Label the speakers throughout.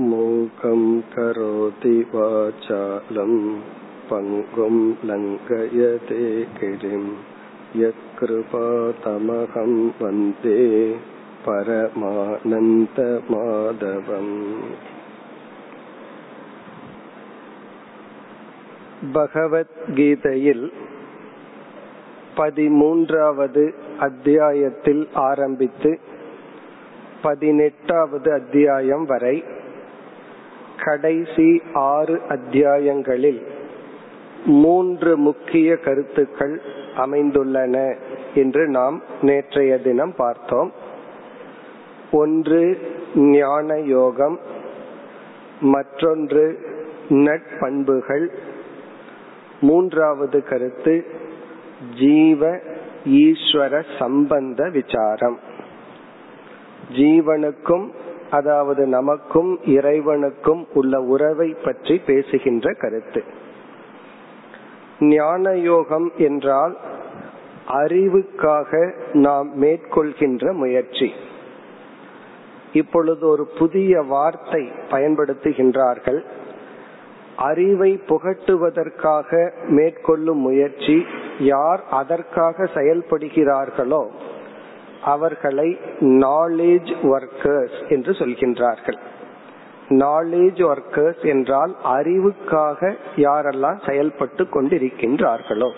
Speaker 1: மூகம் கரோதி வாசாலம் பங்கும் லங்கயதே கிரிம் யக்ருபாதமகம் வந்தே பரமானந்த மாதவம். பகவத்கீதையில் பதிமூன்றாவது அத்தியாயத்தில் ஆரம்பித்து பதினெட்டாவது அத்தியாயம் வரை கடைசி ஆறு அத்தியாயங்களில் மூன்று முக்கிய கருத்துக்கள் அமைந்துள்ளன என்று நாம் நேற்றைய தினம் பார்த்தோம். ஒன்று ஞான யோகம். மற்றொன்று நட்பண்புகள். மூன்றாவது கருத்து ஜீவ ஈஸ்வர சம்பந்த விசாரம். ஜீவனுக்கும் அதாவது நமக்கும் இறைவனுக்கும் உள்ள உறவை பற்றி பேசுகின்ற கருத்து. ஞான யோகம் என்றால் அறிவுக்காக நாம் மேற்கொள்கின்ற முயற்சி. இப்பொழுது ஒரு புதிய வார்த்தை பயன்படுத்துகின்றார்கள். அறிவை புகட்டுவதற்காக மேற்கொள்ளும் முயற்சி யார் அதற்காக செயல்படுகிறார்களோ அவர்களை நாலேஜ் ஒர்க்கர்ஸ் என்று சொல்கின்றார்கள். நாலேஜ் ஒர்க்கர்ஸ் என்றால் அறிவுக்காக யாரெல்லாம் செயல்பட்டு கொண்டிருக்கின்றார்களோ.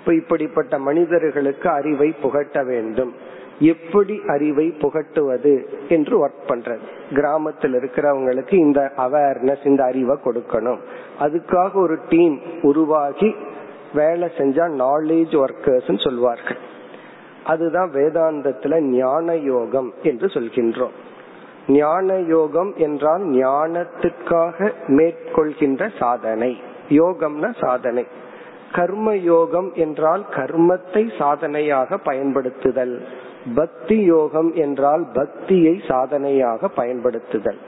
Speaker 1: இப்ப இப்படிப்பட்ட மனிதர்களுக்கு அறிவை புகட்ட வேண்டும். எப்படி அறிவை புகட்டுவது என்று ஒர்க் பண்றது. கிராமத்தில் இருக்கிறவங்களுக்கு இந்த அவேர்னஸ் இந்த அறிவை கொடுக்கணும். அதுக்காக ஒரு டீம் உருவாகி வேலை செஞ்சா நாலேஜ் ஒர்க்கர்ஸ் சொல்வார்கள். அதுதான் வேதாந்தத்துல ஞான யோகம் என்று சொல்கின்றோம். ஞான யோகம் என்றால் ஞானத்துக்காக மேற்கொள்கின்ற சாதனை. யோகம்னா சாதனை. கர்ம யோகம் என்றால் கர்மத்தை சாதனையாக பயன்படுத்துதல். பக்தி யோகம் என்றால் பக்தியை சாதனையாக பயன்படுத்துதல்.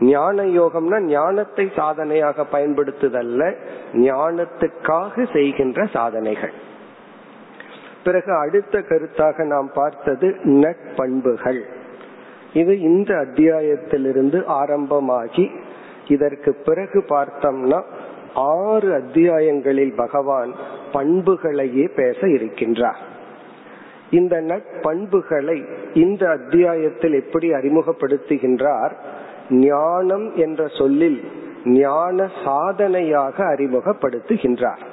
Speaker 1: ஞான யோகம்னா ஞானத்தை சாதனையாக பயன்படுத்துதல்ல ஞானத்துக்காக செய்கின்ற சாதனைகள். பிறகு அடுத்த கருத்தாக நாம் பார்த்தது நட்பண்புகள் இது இந்த அத்தியாயத்திலிருந்து ஆரம்பமாகி இதற்கு பிறகு பார்த்தோம்னா ஆறு அத்தியாயங்களில் பகவான் பண்புகளையே பேச இருக்கின்றார். இந்த நட்பண்புகளை இந்த அத்தியாயத்தில் எப்படி அறிமுகப்படுத்துகின்றார்? ஞானம் என்ற சொல்லில் ஞான சாதனையாக அறிமுகப்படுத்துகின்றார்.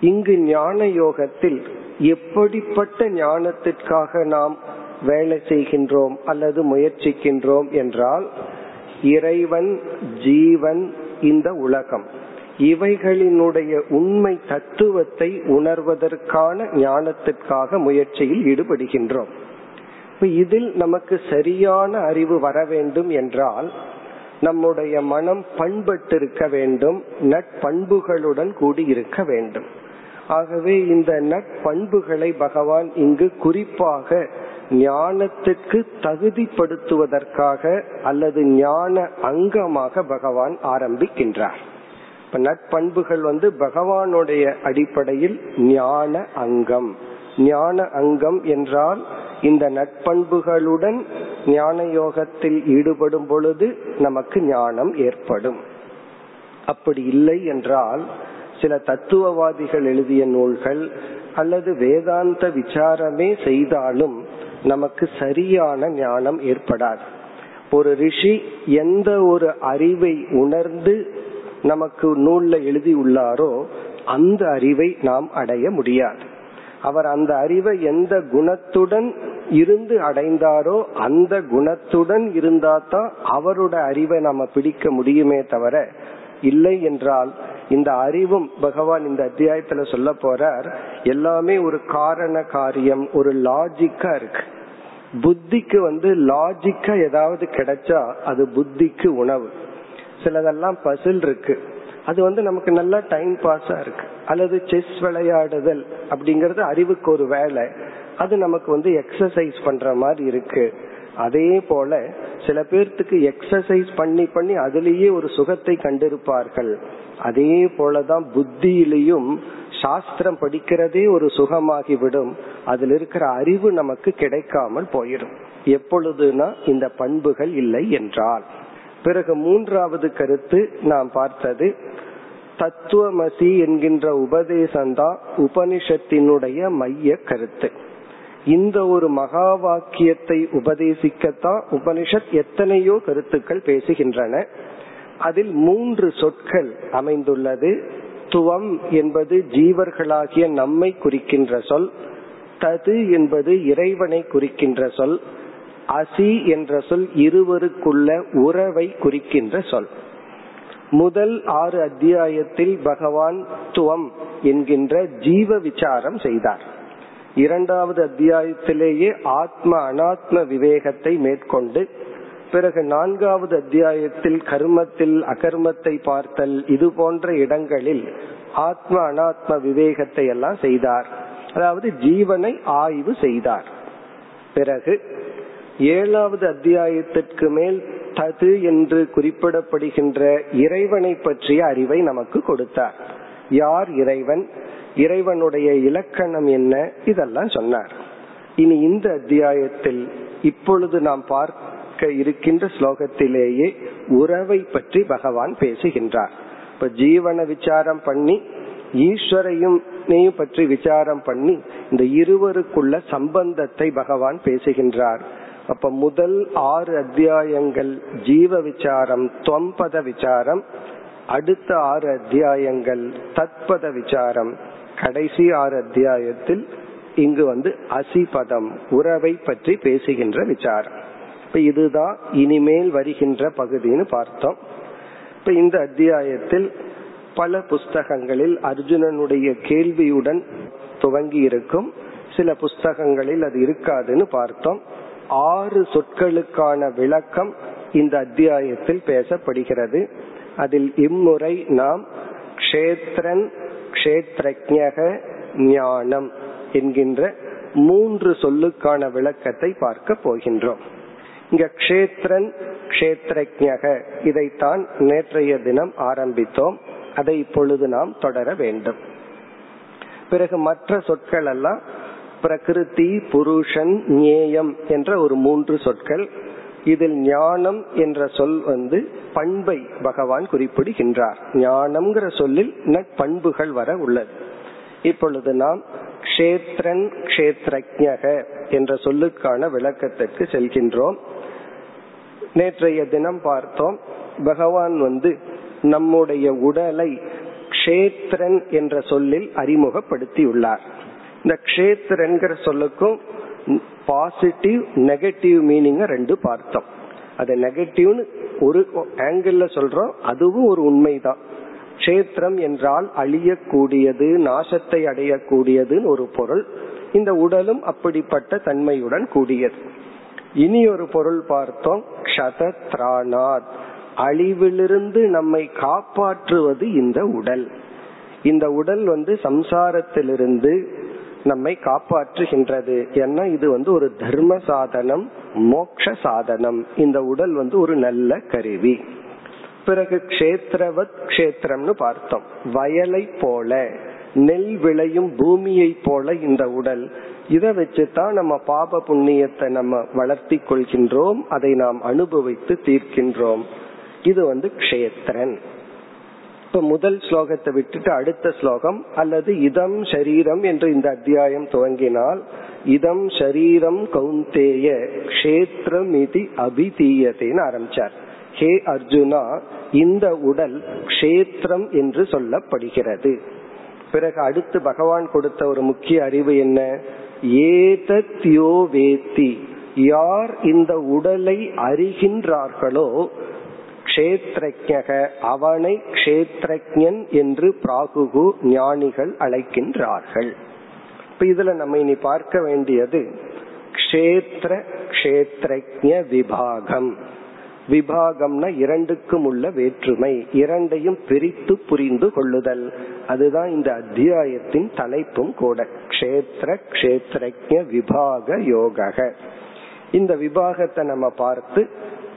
Speaker 1: இங்கு ஞான யோகத்தில் எப்படிப்பட்ட ஞானத்திற்காக நாம் வேலை செய்கின்றோம் அல்லது முயற்சிக்கின்றோம் என்றால் இறைவன் ஜீவன் இந்த உலகம். இவைகளினுடைய உண்மை தத்துவத்தை உணர்வதற்கான ஞானத்திற்காக முயற்சியில் ஈடுபடுகின்றோம். இதில் நமக்கு சரியான அறிவு வர வேண்டும் என்றால் நம்முடைய மனம் பண்பட்டிருக்க வேண்டும் நட்பண்புகளுடன் கூடி இருக்க வேண்டும். ஆகவே இந்த நட்பண்புகளை பகவான் இங்கு குறிப்பாக ஞானத்துக்கு தகுதிப்படுத்துவதற்காக அல்லது ஞான அங்கமாக பகவான் ஆரம்பிக்கின்றார். இப்ப நட்பண்புகள் வந்து பகவானுடைய அடிப்படையில் ஞான அங்கம். ஞான அங்கம் என்றால் இந்த நட்பண்புகளுடன் ஞான யோகத்தில் ஈடுபடும் பொழுது நமக்கு ஞானம் ஏற்படும். அப்படி இல்லை என்றால் சில தத்துவவாதிகள் எழுதிய நூல்கள் அல்லது வேதாந்த விசாரமே செய்தாலும் நமக்கு சரியான ஞானம் ஏற்படாது. ஒரு ரிஷி எந்த ஒரு அறிவை உணர்ந்து நமக்கு நூல்ல எழுதியுள்ளாரோ அந்த அறிவை நாம் அடைய முடியாது. அவர் அந்த அறிவை எந்த குணத்துடன் இருந்து அடைந்தாரோ அந்த குணத்துடன் இருந்தா தான் அவரோட அறிவை நம்ம பிடிக்க முடியுமே தவிர இல்லை என்றால் இந்த அறிவும் பகவான் இந்த அத்தியாயத்துல சொல்ல போறார். எல்லாமே ஒரு காரண காரியம் ஒரு லாஜிக்கா இருக்கு. புத்திக்கு வந்து லாஜிக்கா ஏதாவது கிடைச்சா அது புத்திக்கு உணவு. சிலதெல்லாம் பசில் இருக்கு. அது வந்து நமக்கு நல்லா டைம் பாஸா இருக்கு. அல்லது செஸ் விளையாடுதல் அப்படிங்கறது அறிவுக்கு ஒரு வேலை. அது நமக்கு வந்து எக்ஸசைஸ் பண்ற மாதிரி இருக்கு. அதே போல சில பேர்த்துக்கு எக்ஸசைஸ் பண்ணி பண்ணி அதுலேயே ஒரு சுகத்தை கண்டிருப்பார்கள். அதே போலதான் புத்தியிலையும் சாஸ்திரம் படிக்கிறதே ஒரு சுகமாகிவிடும். அதுல இருக்கிற அறிவு நமக்கு கிடைக்காமல் போயிடும். எப்பொழுதுனா இந்த பண்புகள் இல்லை என்றால். பிறகு மூன்றாவது கருத்து நாம் பார்த்தது தத்துவமசி என்கின்ற உபதேசம்தான் உபனிஷத்தினுடைய மைய கருத்து. இந்த ஒரு மகா வாக்கியத்தை உபதேசிக்கத்தான் உபனிஷத் எத்தனையோ கருத்துக்கள் பேசுகின்றன. அதில் மூன்று சொற்கள் அமைந்துள்ளது. துவம் என்பது ஜீவர்களாகிய நம்மை குறிக்கின்ற சொல். தது என்பது இறைவனை குறிக்கின்ற சொல். அசி என்ற சொல் இருவருக்குள்ள உறவை குறிக்கின்ற சொல். முதல் ஆறு அத்தியாயத்தில் பகவான் துவம் என்கின்ற ஜீவ விசாரம் செய்தார். இரண்டாவது அத்தியாயத்திலேயே ஆத்ம அனாத்ம விவேகத்தை மேற்கொண்டு பிறகு நான்காவது அத்தியாயத்தில் கர்மத்தில் அகர்மத்தை பார்த்தல் இது போன்ற இடங்களில் ஆத்ம அனாத்ம விவேகத்தை எல்லாம் செய்தார். அதாவது ஜீவனை ஆய்வு செய்தார். பிறகு ஏழாவது அத்தியாயத்திற்கு மேல் தது என்று குறிப்பிடப்படுகின்ற இறைவனை பற்றிய அறிவை நமக்கு கொடுத்தார். யார் இறைவன்? இறைவனுடைய இலக்கணம் என்ன? இதெல்லாம் சொன்னார். இனி இந்த அத்தியாயத்தில் இப்பொழுது நாம் பார்க்க இருக்கின்ற ஸ்லோகத்திலேயே உறவை பற்றி பகவான் பேசுகின்றார். இப்ப ஜீவன விசாரம் பண்ணி ஈஸ்வரையும் பற்றி விசாரம் பண்ணி இந்த இருவருக்குள்ள சம்பந்தத்தை பகவான் பேசுகின்றார். அப்ப முதல் ஆறு அத்தியாயங்கள் ஜீவ விசாரம் தொம்பத விசாரம் அடுத்த ஆறு அத்தியாயங்கள் தத்பத விசாரம். கடைசி ஆறு அத்தியாயத்தில் இங்கு வந்து அசிபதம் உறவை பற்றி பேசுகின்ற விசாரம். இப்ப இதுதான் இனிமேல் வருகின்ற பகுதின்னு பார்த்தோம். இப்ப இந்த அத்தியாயத்தில் பல புஸ்தகங்களில் அர்ஜுனனுடைய கேள்வியுடன் துவங்கி இருக்கும். சில புஸ்தகங்களில் அது இருக்காதுன்னு பார்த்தோம். ஆறு சொற்களுக்கான விளக்கம் இந்த அத்தியாயத்தில் பேசப்படுகிறது. அதில் இம்முறை நாம் க்ஷேத்ரன் க்ஷேத்ரஜக ஞானம் என்கின்ற மூன்று சொல்லுக்கான விளக்கத்தை பார்க்க போகின்றோம். இங்க க்ஷேத்ரன் க்ஷேத்ரஜக இதைத்தான் நேற்றைய தினம் ஆரம்பித்தோம். அதை இப்பொழுது நாம் தொடர வேண்டும். பிறகு மற்ற சொற்கள் எல்லாம் பிரகிருதி புருஷன் ஞேயம் என்ற ஒரு மூன்று சொற்கள் இதில் ஞானம் என்ற சொல் வந்து பண்பை பகவான் குறிப்பிடுகின்றார். ஞானம்ங்கிற சொல்லில் நட்பண்புகள் வர உள்ளது. இப்பொழுது நாம் க்ஷேத்ரன் க்ஷேத்ரஜக என்ற சொல்லுக்கான விளக்கத்திற்கு செல்கின்றோம். நேற்றைய தினம் பார்த்தோம். பகவான் வந்து நம்முடைய உடலை க்ஷேத்ரன் என்ற சொல்லில் அறிமுகப்படுத்தியுள்ளார். இந்த க்ஷேத்ரன்கிற சொல்லுக்கும் பாசிட்டிவ் நெகட்டிவ் மீனிங் ரெண்டு பார்த்தோம். அது நெகட்டிவ்னு ஒரு ஆங்கிள் சொல்றோம். அதுவும் ஒரு உண்மைதான். கஷேத்திரம் என்றால் அழியக்கூடியது நாசத்தை அடையக்கூடியதுன்னு ஒரு பொருள். இந்த உடலும் அப்படிப்பட்ட தன்மையுடன் கூடியது. இனி ஒரு பொருள் பார்த்தோம். க்ஷதத்ரானாத் அழிவிலிருந்து நம்மை காப்பாற்றுவது இந்த உடல். இந்த உடல் வந்து சம்சாரத்திலிருந்து நம்மை காப்பாற்றுகின்றது. ஏன்னா இது வந்து ஒரு தர்ம சாதனம் மோக்ஷ சாதனம். இந்த உடல் வந்து ஒரு நல்ல கருவி. பிறகு கஷேத்திரவத் கஷேத்திரம்னு பார்த்தோம். வயலை போல நெல் விளையும் பூமியை போல இந்த உடல். இதை வச்சுதான் நம்ம பாப புண்ணியத்தை நம்ம வளர்த்தி கொள்கின்றோம் அதை நாம் அனுபவித்து தீர்க்கின்றோம். இது வந்து கஷேத்திரன். இப்ப முதல் ஸ்லோகத்தை விட்டுட்டு அடுத்த ஸ்லோகம் அல்லது இதம் ஷரீரம் என்று இந்த அத்தியாயம் துவங்கினால் இதம் ஷரீரம் கௌந்தேய கஷேத்திரம் இது அபிதீயத்தைன்னு ஆரம்பிச்சார். ஹே அர்ஜுனா இந்த உடல் கஷேத்திரம் என்று சொல்லப்படுகிறது. பிறகு அடுத்து பகவான் கொடுத்த ஒரு முக்கிய அறிவு என்ன? ஏதத்யோ வேத்தி. யார் இந்த உடலை அறிகின்றார்களோ க்ஷேத்ரஜக அவனை க்ஷேத்ரஜன் என்று பிராகுகு ஞானிகள் அழைக்கின்றார்கள். இப்ப இதுல நம்ம இனி பார்க்க வேண்டியது க்ஷேத்ர க்ஷேத்ரஜ விபாகம். விபாகம்னா இரண்டுக்கும் உள்ள வேற்றுமை இரண்டையும் பிரித்து புரிந்து கொள்ளுதல். அதுதான் இந்த அத்தியாயத்தின் தலைப்பும் கூட. க்ஷேத்ர க்ஷேத்ரஜ விபாக யோக இந்த விபாகத்தை நம்ம பார்த்து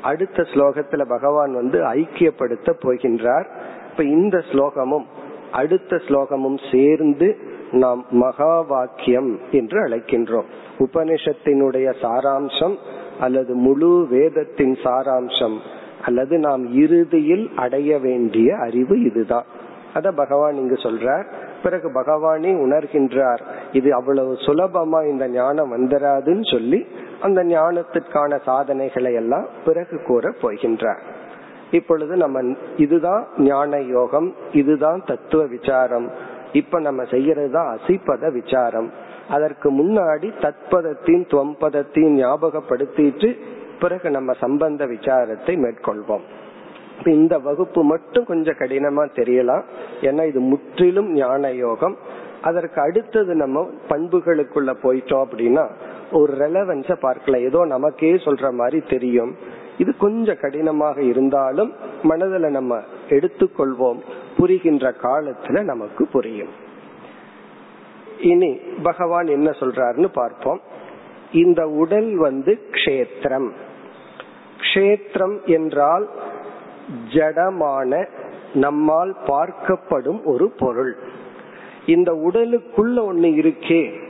Speaker 1: அடுத்த ஸ்லோகத்துல பகவான் வந்து ஐக்கியப்படுத்த போகின்றார். இப்ப இந்த ஸ்லோகமும் அடுத்த ஸ்லோகமும் சேர்ந்து நாம் மகா வாக்கியம் என்று அழைக்கின்றோம். உபனிஷத்தினுடைய சாராம்சம் அல்லது முழு வேதத்தின் சாராம்சம் அல்லது நாம் இறுதியில் அடைய வேண்டிய அறிவு இதுதான். அத பகவான் இங்கு சொல்றார். பிறகு பகவானே உணர்கின்றார் இது அவ்வளவு சுலபமா இந்த ஞானம் வந்துராதுன்னு சொல்லி அந்த ஞானத்திற்கான சாதனைகளை எல்லாம் பிறகு கூற போகின்றார். இப்பொழுது நம்ம இதுதான் ஞான யோகம் இதுதான் தத்துவ விசாரம். இப்ப நம்ம செய்யறது தான் அசிப்பத விசாரம். அதற்கு முன்னாடி தத்பதத்தையும் துவம்பதத்தையும் ஞாபகப்படுத்திட்டு பிறகு நம்ம சம்பந்த விசாரத்தை மேற்கொள்வோம். இந்த வகுப்பு மட்டும் கொஞ்சம் கடினமா தெரியலாம். ஏன்னா இது முற்றிலும் ஞான யோகம் அதற்கு அடுத்தது நம்ம பண்புகளுக்குள்ள போயிட்டோம் அப்படின்னா ஒரு ரெலவன்ஸ பார்க்கலாம். ஏதோ நமக்கே சொல்ற மாதிரி தெரியும். இது கொஞ்சம் கடினமாக இருந்தாலும் மனதில் நம்ம எடுத்துக்கொள்வோம். புரிகின்ற காலத்துல நமக்கு புரியும். இனி பகவான் என்ன சொல்றாருன்னு பார்ப்போம். இந்த உடல் வந்து க்ஷேத்திரம். க்ஷேத்திரம் என்றால் ஜடமான நம்மால் பார்க்கப்படும் ஒரு பொருள். இந்த உடலுக்குள்ள ஒண்ணு இருக்கே.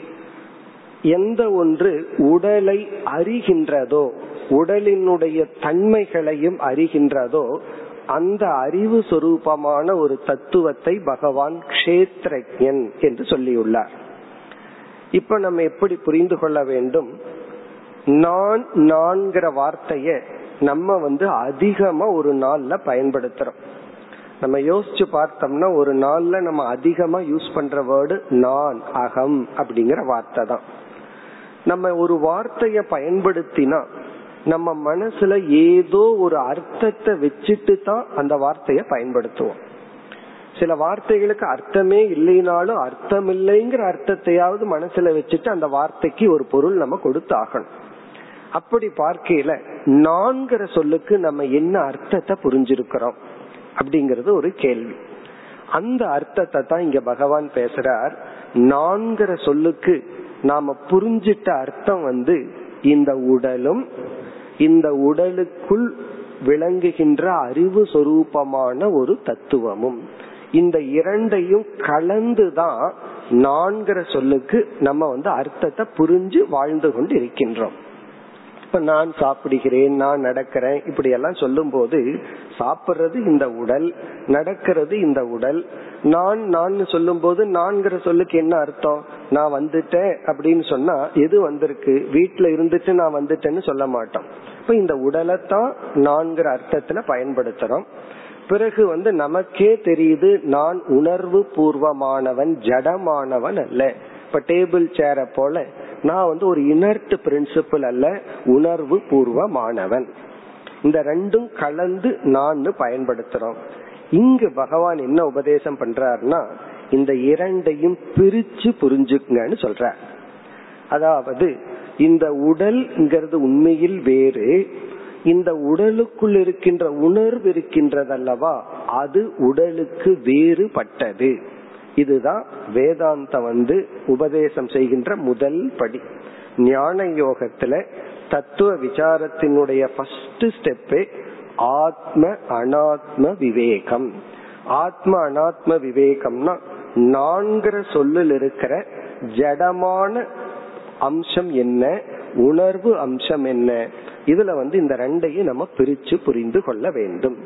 Speaker 1: எந்த ஒன்று உடலை அறிகின்றதோ உடலினுடைய தன்மைகளையும் அறிகின்றதோ அந்த அறிவு சொரூபமான ஒரு தத்துவத்தை பகவான் கஷேத்ரஜன் என்று சொல்லியுள்ளார். இப்ப நம்ம எப்படி புரிந்து கொள்ள வேண்டும்? நான் நான்கிற வார்த்தைய நம்ம வந்து அதிகமா ஒரு நாள்ல பயன்படுத்துறோம். நம்ம யோசிச்சு பார்த்தோம்னா ஒரு நாள்ல நம்ம அதிகமா யூஸ் பண்ற வேர்டு நான் அகம் அப்படிங்கிற வார்த்தை தான். நம்ம ஒரு வார்த்தைய பயன்படுத்தினா நம்ம மனசுல ஏதோ ஒரு அர்த்தத்தை வச்சுட்டு தான் அந்த வார்த்தைய பயன்படுத்துவோம். சில வார்த்தைகளுக்கு அர்த்தமே இல்லைனாலும் அர்த்தம் இல்லைங்கிற அர்த்தத்தையாவது மனசுல வச்சுட்டு அந்த வார்த்தைக்கு ஒரு பொருள் நம்ம கொடுத்தாகணும். அப்படி பார்க்கையில நான்கிற சொல்லுக்கு நம்ம என்ன அர்த்தத்தை புரிஞ்சிருக்கிறோம் அப்படிங்கறது ஒரு கேள்வி. அந்த அர்த்தத்தை தான் இங்க பகவான் பேசுறார். நான்கிற சொல்லுக்கு நாம புரிஞ்சிட்ட அர்த்தம் வந்து இந்த உடலும் இந்த உடலுக்குள் விளங்குகின்ற அறிவு சொரூபமான ஒரு தத்துவமும். இந்த இரண்டையும் கலந்துதான் நான்கிற சொல்லுக்கு நம்ம வந்து அர்த்தத்தை புரிஞ்சு வாழ்ந்து கொண்டு இருக்கின்றோம் இப்ப நான் சாப்பிடுகிறேன் நான் நடக்கிறேன் இப்படி எல்லாம் சொல்லும் போது சாப்பிடுறது இந்த உடல் நடக்கிறது இந்த உடல். நான் நான் சொல்லும் போது நான்கிற சொல்லுக்கு என்ன அர்த்தம்? நான் வந்துட்டேன் அப்படின்னு சொன்னா எது வந்திருக்கு? வீட்டுல இருந்துட்டு நான் வந்துட்டேன்னு சொல்ல மாட்டோம். இப்ப இந்த உடலை தான் நான்கிற அர்த்தத்துல பயன்படுத்துறோம். பிறகு வந்து நமக்கே தெரியுது நான் உணர்வு பூர்வமானவன் ஜடமானவன் அல்ல. இப்ப டேபிள் சேர போல நான் வந்து ஒரு இனர்ட் பிரின்சிபிள் அல்ல உணர்வு பூர்வமானவன். இந்த ரெண்டும் கலந்து நான் பயன்படுத்துறோம். இங்கு பகவான் என்ன உபதேசம் பண்றாருன்னா இந்த இரண்டையும் பிரிச்சு புரிஞ்சுக்கங்கன்னு சொல்ற அதாவது இந்த உடல்ங்கிறது உண்மையில் வேறு இந்த உடலுக்குள் இருக்கின்ற உணர்வு இருக்கின்றதல்லவா அது உடலுக்கு வேறுபட்டது. இதுதான் வேதாந்தம் வந்து உபதேசம் செய்கின்ற முதல் படி. ஞான யோகத்துல தத்துவ விசாரத்தினுடைய ஃபர்ஸ்ட் ஸ்டெப்பே ஆத்ம அனாத்ம விவேகம். ஆத்ம அனாத்ம விவேகம்னா நான்கிற சொல்லில் இருக்கிற ஜடமான அம்சம் என்ன உணர்வு அம்சம் என்ன இதுல வந்து இந்த ரெண்டையும் நம்ம பிரிச்சு புரிந்து கொள்ள வேண்டும்.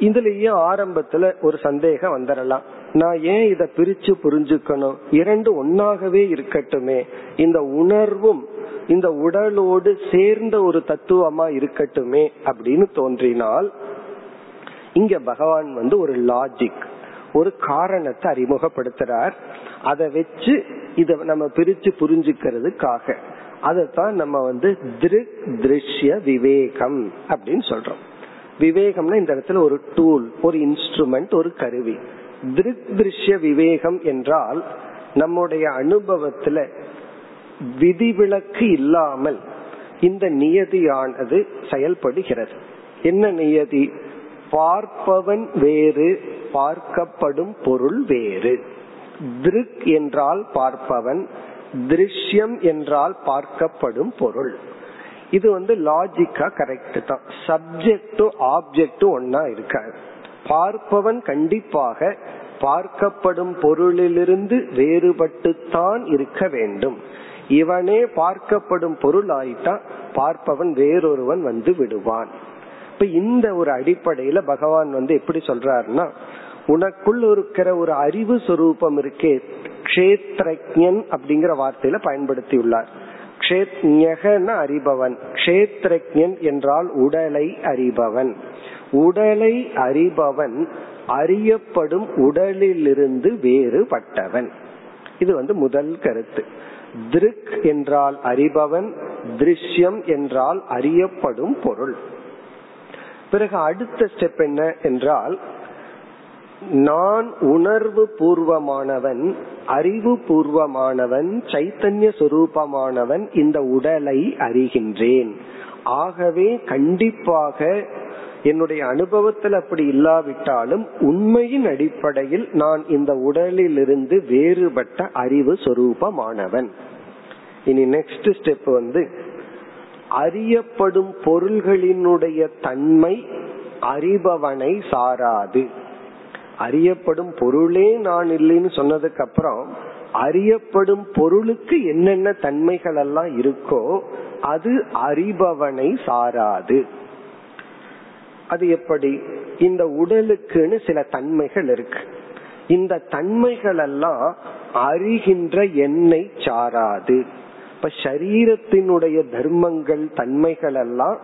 Speaker 1: இதுலயும் ஆரம்பத்துல ஒரு சந்தேகம் வந்துடலாம் நான் ஏன் இத பிரிச்சு புரிஞ்சுக்கணும்? இரண்டு ஒன்னாகவே இருக்கட்டுமே. இந்த உணர்வும் இந்த உடலோடு சேர்ந்த ஒரு தத்துவமா இருக்கட்டுமே அப்படின்னு தோன்றினால் இங்க பகவான் வந்து ஒரு லாஜிக் ஒரு காரணத்தை அறிமுகப்படுத்துறார். அதை வச்சு இத நம்ம பிரிச்சு புரிஞ்சுக்கிறதுக்காக. அதைத்தான் நம்ம வந்து திருக் திருஷ்ய விவேகம் அப்படின்னு சொல்றோம். விவேகம்னா இந்த இடத்துல ஒரு டூல் ஒரு இன்ஸ்ட்ருமெண்ட் ஒரு கருவி. திருக் திருஷ்ய விவேகம் என்றால் நம்முடைய அனுபவத்துல விதிவிலக்கு இல்லாமல் இந்த நியதியானது செயல்படுகிறது. என்ன நியதி? பார்ப்பவன் வேறு பார்க்கப்படும் பொருள் வேறு. திருக் என்றால் பார்ப்பவன் திருஷ்யம் என்றால் பார்க்கப்படும் பொருள். இது வந்து லாஜிக்கா கரெக்ட் தான். சப்ஜெக்டும் ஆப்ஜெக்டும் ஒன்னா இருக்காது. பார்ப்பவன் கண்டிப்பாக பார்க்கப்படும் பொருளிலிருந்து வேறுபட்டுத்தான் இருக்க வேண்டும். இவனே பார்க்கப்படும் பொருள் ஆயிட்டான் பார்ப்பவன் வேறொருவன் வந்து விடுவான். இப்ப இந்த ஒரு அடிப்படையில பகவான் வந்து எப்படி சொல்றாருன்னா உனக்குள் இருக்கிற ஒரு அறிவு சுரூபம் இருக்கே கஷேத்ரஜன் அப்படிங்கிற வார்த்தையில பயன்படுத்தியுள்ளார். உள்ளார் அறிபவன் கஷேத்ரஜன் என்றால் உடலை அறிபவன். உடலை அறிபவன் அறியப்படும் உடலிலிருந்து வேறுபட்டவன். இது வந்து முதல் கருத்து. திருக் என்றால் அறிபவன் திருஷ்யம் என்றால் அறியப்படும் பொருள். பிறகு அடுத்த ஸ்டெப் என்ன என்றால் நான் உணர்வு பூர்வமானவன் அறிவு பூர்வமானவன் சைத்தன்ய சுரூபமானவன் இந்த உடலை அறிகின்றேன். ஆகவே கண்டிப்பாக என்னுடைய அனுபவத்தில் அப்படி இல்லாவிட்டாலும் உண்மையின் அடிப்படையில் நான் இந்த உடலிலிருந்து வேறுபட்ட அறிவு சொரூபமானவன். இனி நெக்ஸ்ட் ஸ்டெப் வந்து அறியப்படும் பொருள்களினுடைய தன்மை அறிபவனை சாராது. அறியப்படும் பொருளே நான் இல்லைன்னு சொன்னதுக்கு அப்புறம் அறியப்படும் பொருளுக்கு என்னென்ன தன்மைகள் எல்லாம் இருக்கோ அது அறிபவனை சாராது. அது எப்படி? இந்த உடலுக்குன்னு சில தன்மைகள் இருக்கு. இந்த தன்மைகள் எல்லாம் அறிகின்ற எண்ணெய் சாராது. இப்ப சரீரத்தினுடைய தர்மங்கள் தன்மைகள் எல்லாம்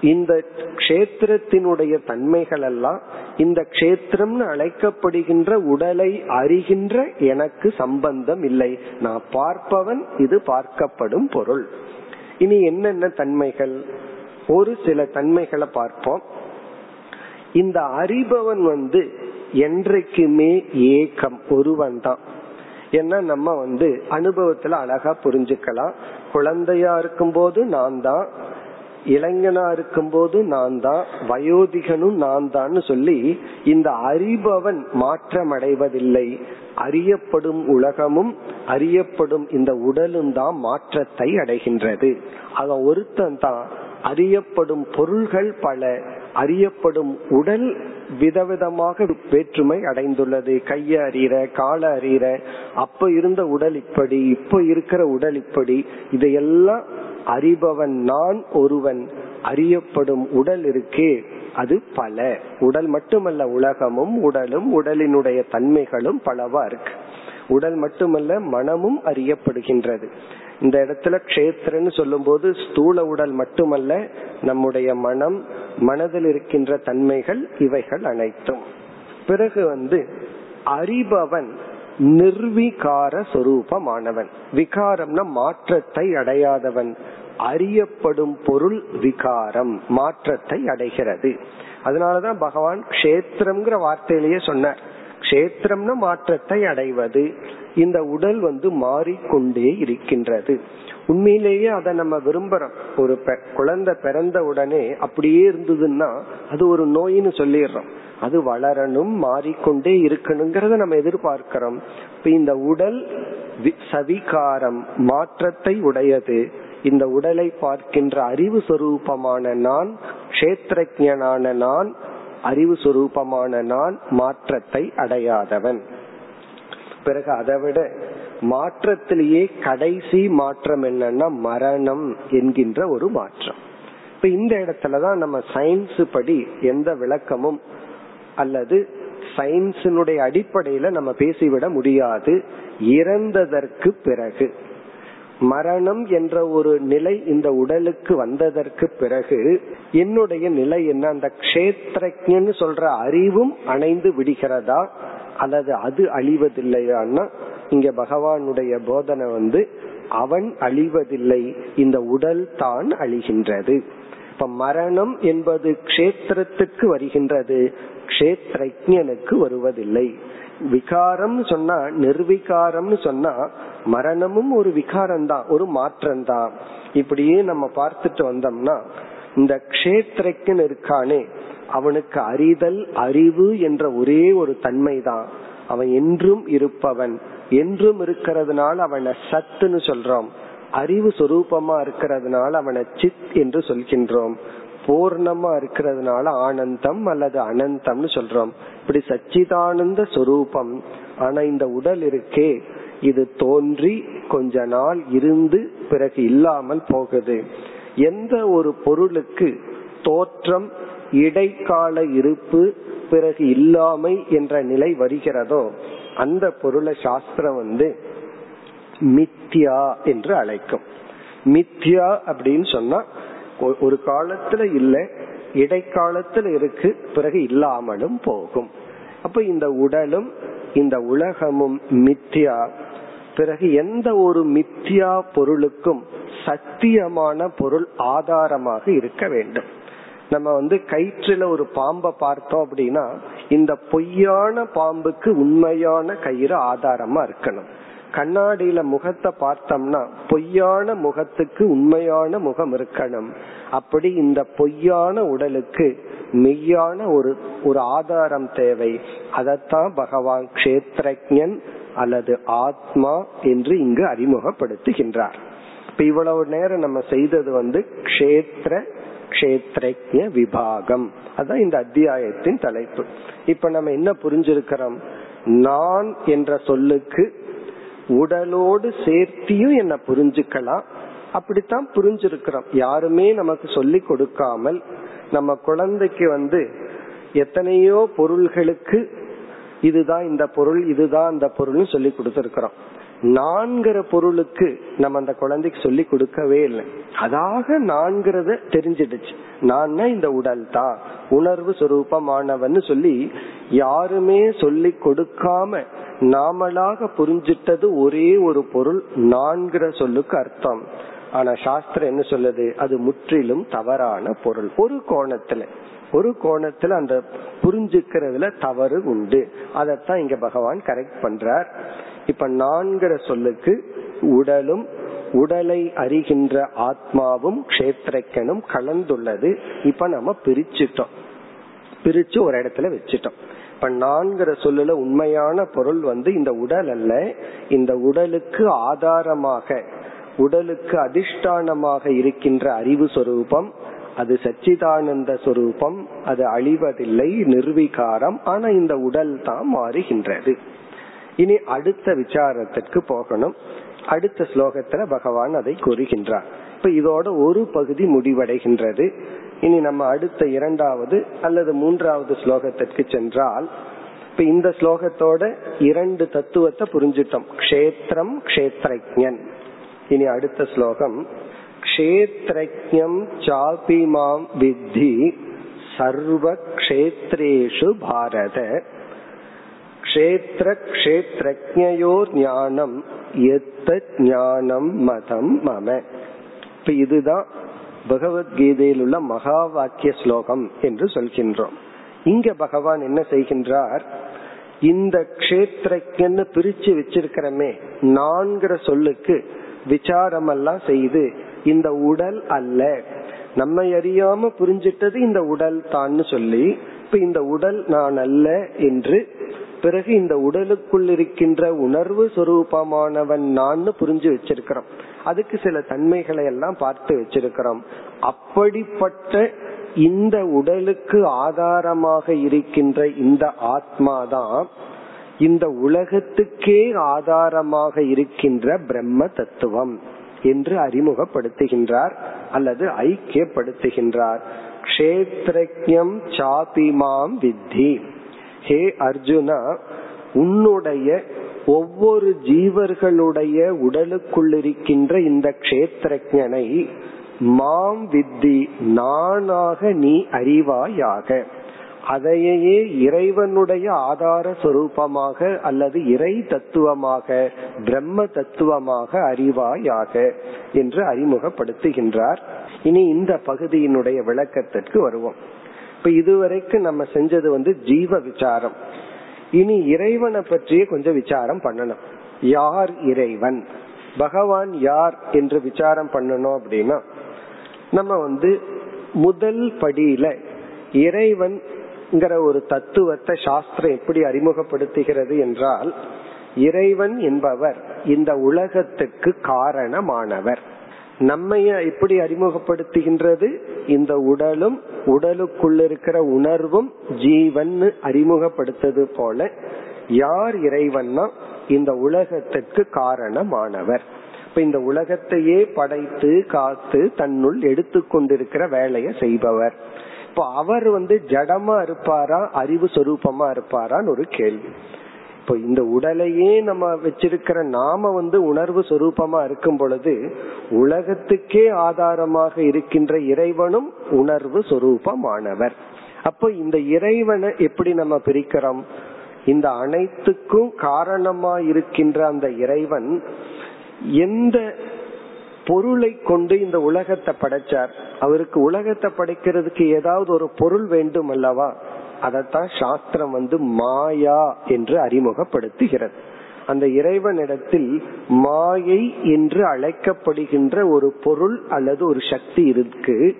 Speaker 1: இந்த கஷேத்திரத்தினுடைய தன்மைகள் எல்லாம் இந்த கஷேத்திரம்னு அழைக்கப்படுகின்ற உடலை அறிகின்ற எனக்கு சம்பந்தம் இல்லை. நான் பார்ப்பவன் இது பார்க்கப்படும் பொருள். இனி என்னென்ன தன்மைகள்? ஒரு சில தன்மைகளை பார்ப்போம். இந்த அறிபவன் வந்து என்றைக்குமே ஏக்கம் ஒருவன் தான். ஏன்னா நம்ம வந்து அனுபவத்துல அழகா புரிஞ்சுக்கலாம். குழந்தையா இருக்கும் போது நான் தான் இளைஞனா இருக்கும் போது நான் தான் வயோதிகனும் நான் தான் சொல்லி இந்த அறிபவன் மாற்றம் அடைவதில்லை அறியப்படும் உலகமும் அறியப்படும் இந்த உடலும் தான் மாற்றத்தை அடைகின்றது. அவன் ஒருத்தன் தான் அறியப்படும் பொருள்கள் பல அறியப்படும் உடல் விதவிதமாக வேற்றுமை அடைந்துள்ளது. கைய அறிகிற கால அறிகிற அப்ப இருந்த உடல் இப்படி இப்ப இருக்கிற உடல் இப்படி இதையெல்லாம் அறிபவன் நான் ஒருவன். அறியப்படும் உடல் இருக்கே அது பல. உடல் மட்டுமல்ல உலகமும் உடலும் உடலினுடைய தன்மைகளும் பலவா இருக்கு. உடல் மட்டுமல்ல மனமும் அறியப்படுகின்றது. இந்த இடத்துல கஷேத்திரன்னு சொல்லும் போது ஸ்தூல உடல் மட்டுமல்ல நம்முடைய மனம் மனதில் இருக்கின்ற தன்மைகள் இவைகள் அனைத்தும். பிறகு வந்து அறிபவன் நிர்விகார சொரூபமானவன். விகாரம்னா மாற்றத்தை அடையாதவன். அறியப்படும் பொருள் விகாரம் மாற்றத்தை அடைகிறது. அதனாலதான் பகவான் கஷேத்திரம்ங்கிற வார்த்தையிலேயே சொன்னார். கஷேத்திரம்னு மாற்றத்தை அடைவது இந்த உடல் வந்து மாறிக்கொண்டே இருக்கின்றது. உண்மையிலேயே அதை நம்ம விரும்புறோம். ஒரு குழந்தை பிறந்த உடனே அப்படியே இருந்ததுன்னா அது ஒரு நோயின்னு சொல்லிடுறோம். அது வளரணும் மாறிக்கொண்டே இருக்கணுங்கிறத நம்ம எதிர்பார்க்கிறோம். இப்ப இந்த உடல் சவிகாரம் மாற்றத்தை உடையது. இந்த உடலை பார்க்கின்ற அறிவு சொரூபமான நான் கஷேத்திரஜனான நான் அறிவு சுரூபமான நான் மாற்றத்தை அடையாதவன். பிறகு அதை விட மாற்றத்திலேயே கடைசி மாற்றம் என்னன்னா மரணம் என்கின்ற ஒரு மாற்றம். இப்ப இந்த இடத்துலதான் நம்ம சயின்ஸ் படி எந்த விளக்கமும் அல்லது சயின்ஸினுடைய அடிப்படையில நம்ம பேசிவிட முடியாது. இறந்ததற்கு பிறகு. மரணம் என்ற ஒரு நிலை இந்த உடலுக்கு வந்ததற்கு பிறகு என்னுடைய நிலை என்ன? அந்த கஷேத்திரன்னு சொல்ற அறிவும் அணைந்து விடுகிறதா? அல்லது அது அழிவதில்லையான்னா இங்க பகவானுடைய போதனை வந்து அவன் அழிவதில்லை இந்த உடல் தான் அழிகின்றது. இப்ப மரணம் என்பது கஷேத்திரத்துக்கு வருகின்றது கஷேத்ரஜனுக்கு வருவதில்லை. விகாரம் சொன்னா நிர்விகாரம்னு சொன்னா மரணமும் ஒரு விகாரம் தான் ஒரு மாற்றம் தான் இப்படியே நம்ம பார்த்துட்டு வந்தோம்னா இந்த கஷேத்திரக்கன் இருக்கானே அவனுக்கு அறிதல் அறிவு என்ற ஒரே ஒரு தன்மை தான் அவன் என்றும் இருப்பவன். என்றும் இருக்கிறதுனால அவனை சத்துன்னு சொல்றோம். அறிவு சொரூபமா இருக்கிறதுனால அவனை சித் என்று சொல்கின்றோம். பூர்ணமா இருக்கிறதுனால ஆனந்தம் அல்லது அனந்தம்னு சொல்றோம். இப்படி சச்சிதானந்த சொரூபம். ஆனா இந்த உடல் இருக்கே இது தோன்றி கொஞ்ச நாள் இருந்து பிறகு இல்லாமல் போகுது. எந்த ஒரு பொருளுக்கு தோற்றம் இடைக்கால இருப்பு பிறகு இல்லாமை என்ற நிலை வருகிறதோ அந்த பொருளை சாஸ்திரம் வந்து மித்யா என்று அழைக்கும். மித்யா அப்படின்னு சொன்னா ஒரு காலத்துல இல்ல இடைக்காலத்துல இருக்கு பிறகு இல்லாமலும் போகும். அப்ப இந்த உடலும் இந்த உலகமும் மித்யா. பிறகு எந்த ஒரு மித்யா பொருளுக்கும் சத்தியமான பொருள் ஆதாரமாக இருக்க வேண்டும். நம்ம வந்து கயிற்றுல ஒரு பாம்பை பார்த்தோம் அப்படின்னா இந்த பொய்யான பாம்புக்கு உண்மையான கயிறு ஆதாரமா இருக்கணும். கண்ணாடியில முகத்தை பார்த்தோம்னா பொய்யான முகத்துக்கு உண்மையான முகம் இருக்கணும். அப்படி இந்த பொய்யான உடலுக்கு மெய்யான ஒரு ஒரு ஆதாரம் தேவை. அதத்தான் பகவான் கஷேத்ரஜன் அல்லது ஆத்மா என்று இங்கு அறிமுகப்படுத்துகின்றார். இப்ப இவ்வளவு நேரம் நம்ம செய்தது வந்து கஷேத்திர கஷேத்ரஜ விபாகம். அதான் இந்த அத்தியாயத்தின் தலைப்பு. இப்ப நம்ம என்ன புரிஞ்சிருக்கிறோம்? நான் என்ற சொல்லுக்கு உடலோடு சேர்த்தியும் என்ன புரிஞ்சுக்கலாம். அப்படித்தான் புரிஞ்சிருக்கிறோம். யாருமே நமக்கு சொல்லி கொடுக்காமல் நம்ம குழந்தைக்கு வந்து எத்தனையோ பொருள்களுக்கு இதுதான் இந்த பொருள் இதுதான் அந்த பொருள்னு சொல்லி கொடுத்திருக்கிறோம். நான்கிற பொருளுக்கு நம்ம அந்த குழந்தைக்கு சொல்லி கொடுக்கவே இல்லை. அதாக நான்கிறத தெரிஞ்சிடுச்சு. நான் இந்த உடல் தான். உணர்வு சுரூபமானவன் சொல்லி யாருமே சொல்லி கொடுக்காம நாமளாக புரிஞ்சிட்டது ஒரே ஒரு பொருள் நான்கிற சொல்லுக்கு அர்த்தம். ஆனா சாஸ்திரம் என்ன சொல்லுது? அது முற்றிலும் தவறான பொருள். ஒரு கோணத்துல. ஒரு கோணத்துல அந்த புரிஞ்சுக்கிறதுல தவறு உண்டு. அதத்தான் இங்க பகவான் கரெக்ட் பண்றார். இப்ப நான்கிற சொல்லுக்கு உடலும் உடலை அறிகின்ற ஆத்மாவும் கஷேத்திரக்கனும் கலந்துள்ளது. இப்ப நம்ம பிரிச்சுட்டோம். பிரிச்சு ஒரு இடத்துல வச்சுட்டோம். இப்ப நான்கிற சொல்லுல உண்மையான பொருள் வந்து இந்த உடல் அல்ல. இந்த உடலுக்கு ஆதாரமாக உடலுக்கு அதிஷ்டானமாக இருக்கின்ற அறிவு சொரூபம் அது சச்சிதானந்த சொரூபம் அது அழிவதில்லை நிர்வீகாரம் ஆனா இந்த உடல் தான் மாறுகின்றது. இனி அடுத்த விசாரத்திற்கு போகணும். அடுத்த ஸ்லோகத்துல பகவான் அதை கூறுகின்றார். இப்ப இதோட ஒரு பகுதி முடிவடைகின்றது. இனி நம்ம அடுத்த இரண்டாவது அல்லது மூன்றாவது ஸ்லோகத்திற்கு சென்றால் இப்ப இந்த ஸ்லோகத்தோட இரண்டு தத்துவத்தை புரிஞ்சிட்டோம். கஷேத்திரம் கஷேத்ரஜன் இனி அடுத்த ஸ்லோகம் கஷேத்ரஜம் சாபிமாம் வித்தி சர்வ கஷேத்ரேஷு பாரத. கஷேத்ர கஷேத்ரஜோர் ஞானம் எத்த ஞானம் மதம் மம. இப்ப இதுதான் பகவத்கீதையில் உள்ள மகா வாக்கிய ஸ்லோகம் என்று சொல்கின்றோம். இங்க பகவான் என்ன செய்கின்றார்? இந்த கஷேத்திரன்னு பிரிச்சு வச்சிருக்கிறமே நான்கிற சொல்லுக்கு விசாரம் எல்லாம் செய்து இந்த உடல் அல்ல. நம்ம அறியாம புரிஞ்சிட்டது இந்த உடல் தான் சொல்லி இப்ப இந்த உடல் நான் அல்ல என்று பிறகு இந்த உடலுக்குள் இருக்கின்ற உணர்வு சொரூபமானவன் நான் புரிஞ்சு வச்சிருக்கிறோம். அதுக்கு சில தன்மைகளை எல்லாம் பார்த்து வச்சிருக்கிறோம். அப்படிப்பட்ட இந்த உடலுக்கு ஆதாரமாக இருக்கின்ற இந்த ஆத்மாதான் இந்த உலகத்துக்கே ஆதாரமாக இருக்கின்ற பிரம்ம தத்துவம். என்று அறிமுகப்படுத்துகின்றார் அல்லது ஐக்கியப்படுத்துகின்றார். கஷேத்ரஜம் சாபிமாம் வித்தி. ஹே அர்ஜுனா உன்னுடைய ஒவ்வொரு ஜீவர்களுடைய உடலுக்குள் இருக்கின்ற இந்த கஷேத்திரஜனை மாம் வித்தி நானாக நீ அறிவாயாக. அதையே இறைவனுடைய ஆதார சொரூபமாக அல்லது இறை தத்துவமாக பிரம்ம தத்துவமாக அறிவாயாக என்று அறிமுகப்படுத்துகின்றார். இனி இந்த பகுதியினுடைய விளக்கத்திற்கு வருவோம். இப்ப இதுவரைக்கும் நம்ம செஞ்சது வந்து ஜீவ விசாரம். இனி இறைவனை பற்றிய கொஞ்சம் விசாரம் பண்ணணும். யார் இறைவன்? பகவான் யார் என்று விசாரம் பண்ணணும் அப்படின்னா நம்ம வந்து முதல் படியில இறைவன் ஒரு தத்துவத்தை சாஸ்திரம் எப்படி அறிமுகப்படுத்துகிறது என்றால் இறைவன் என்பவர் இந்த உலகத்துக்கு காரணமானவர். நம்மைய எப்படி அறிமுகப்படுத்துகின்றது? இந்த உடலும் உடலுக்குள்ள இருக்கிற உணர்வும் ஜீவன் அறிமுகப்படுத்தது போல யார் இறைவன்னா இந்த உலகத்துக்கு காரணமானவர். இப்ப இந்த உலகத்தையே படைத்து காத்து தன்னுள் எடுத்துக்கொண்டிருக்கிற வேலையை செய்பவர். இப்போ அவர் வந்து ஜடமா இருப்பாரா அறிவு சொரூபமா இருப்பாரான்னு ஒரு கேள்வி. இப்போ இந்த உடலையே நம்ம வச்சிருக்கிற நாம வந்து உணர்வு சொரூபமா இருக்கும் பொழுது உலகத்துக்கே ஆதாரமாக இருக்கின்ற இறைவனும் உணர்வு சொரூபமானவர். அப்ப இந்த இறைவனை எப்படி நம்ம பிரிக்கிறோம்? இந்த அனைத்துக்கும் காரணமா இருக்கின்ற அந்த இறைவன் எந்த பொருளை கொண்டு இந்த உலகத்தை படைச்சார். அவருக்கு உலகத்தை படைக்கிறதுக்கு ஏதாவது ஒரு பொருள் வேண்டும் அல்லவா அதத்தான் சாஸ்திரம் வந்து மாயா என்று அறிமுகப்படுத்துகிறது. அந்த இறைவனிடத்தில் மாயை என்று அழைக்கப்படுகின்ற ஒரு பொருள் அல்லது ஒரு சக்தி இருக்கு.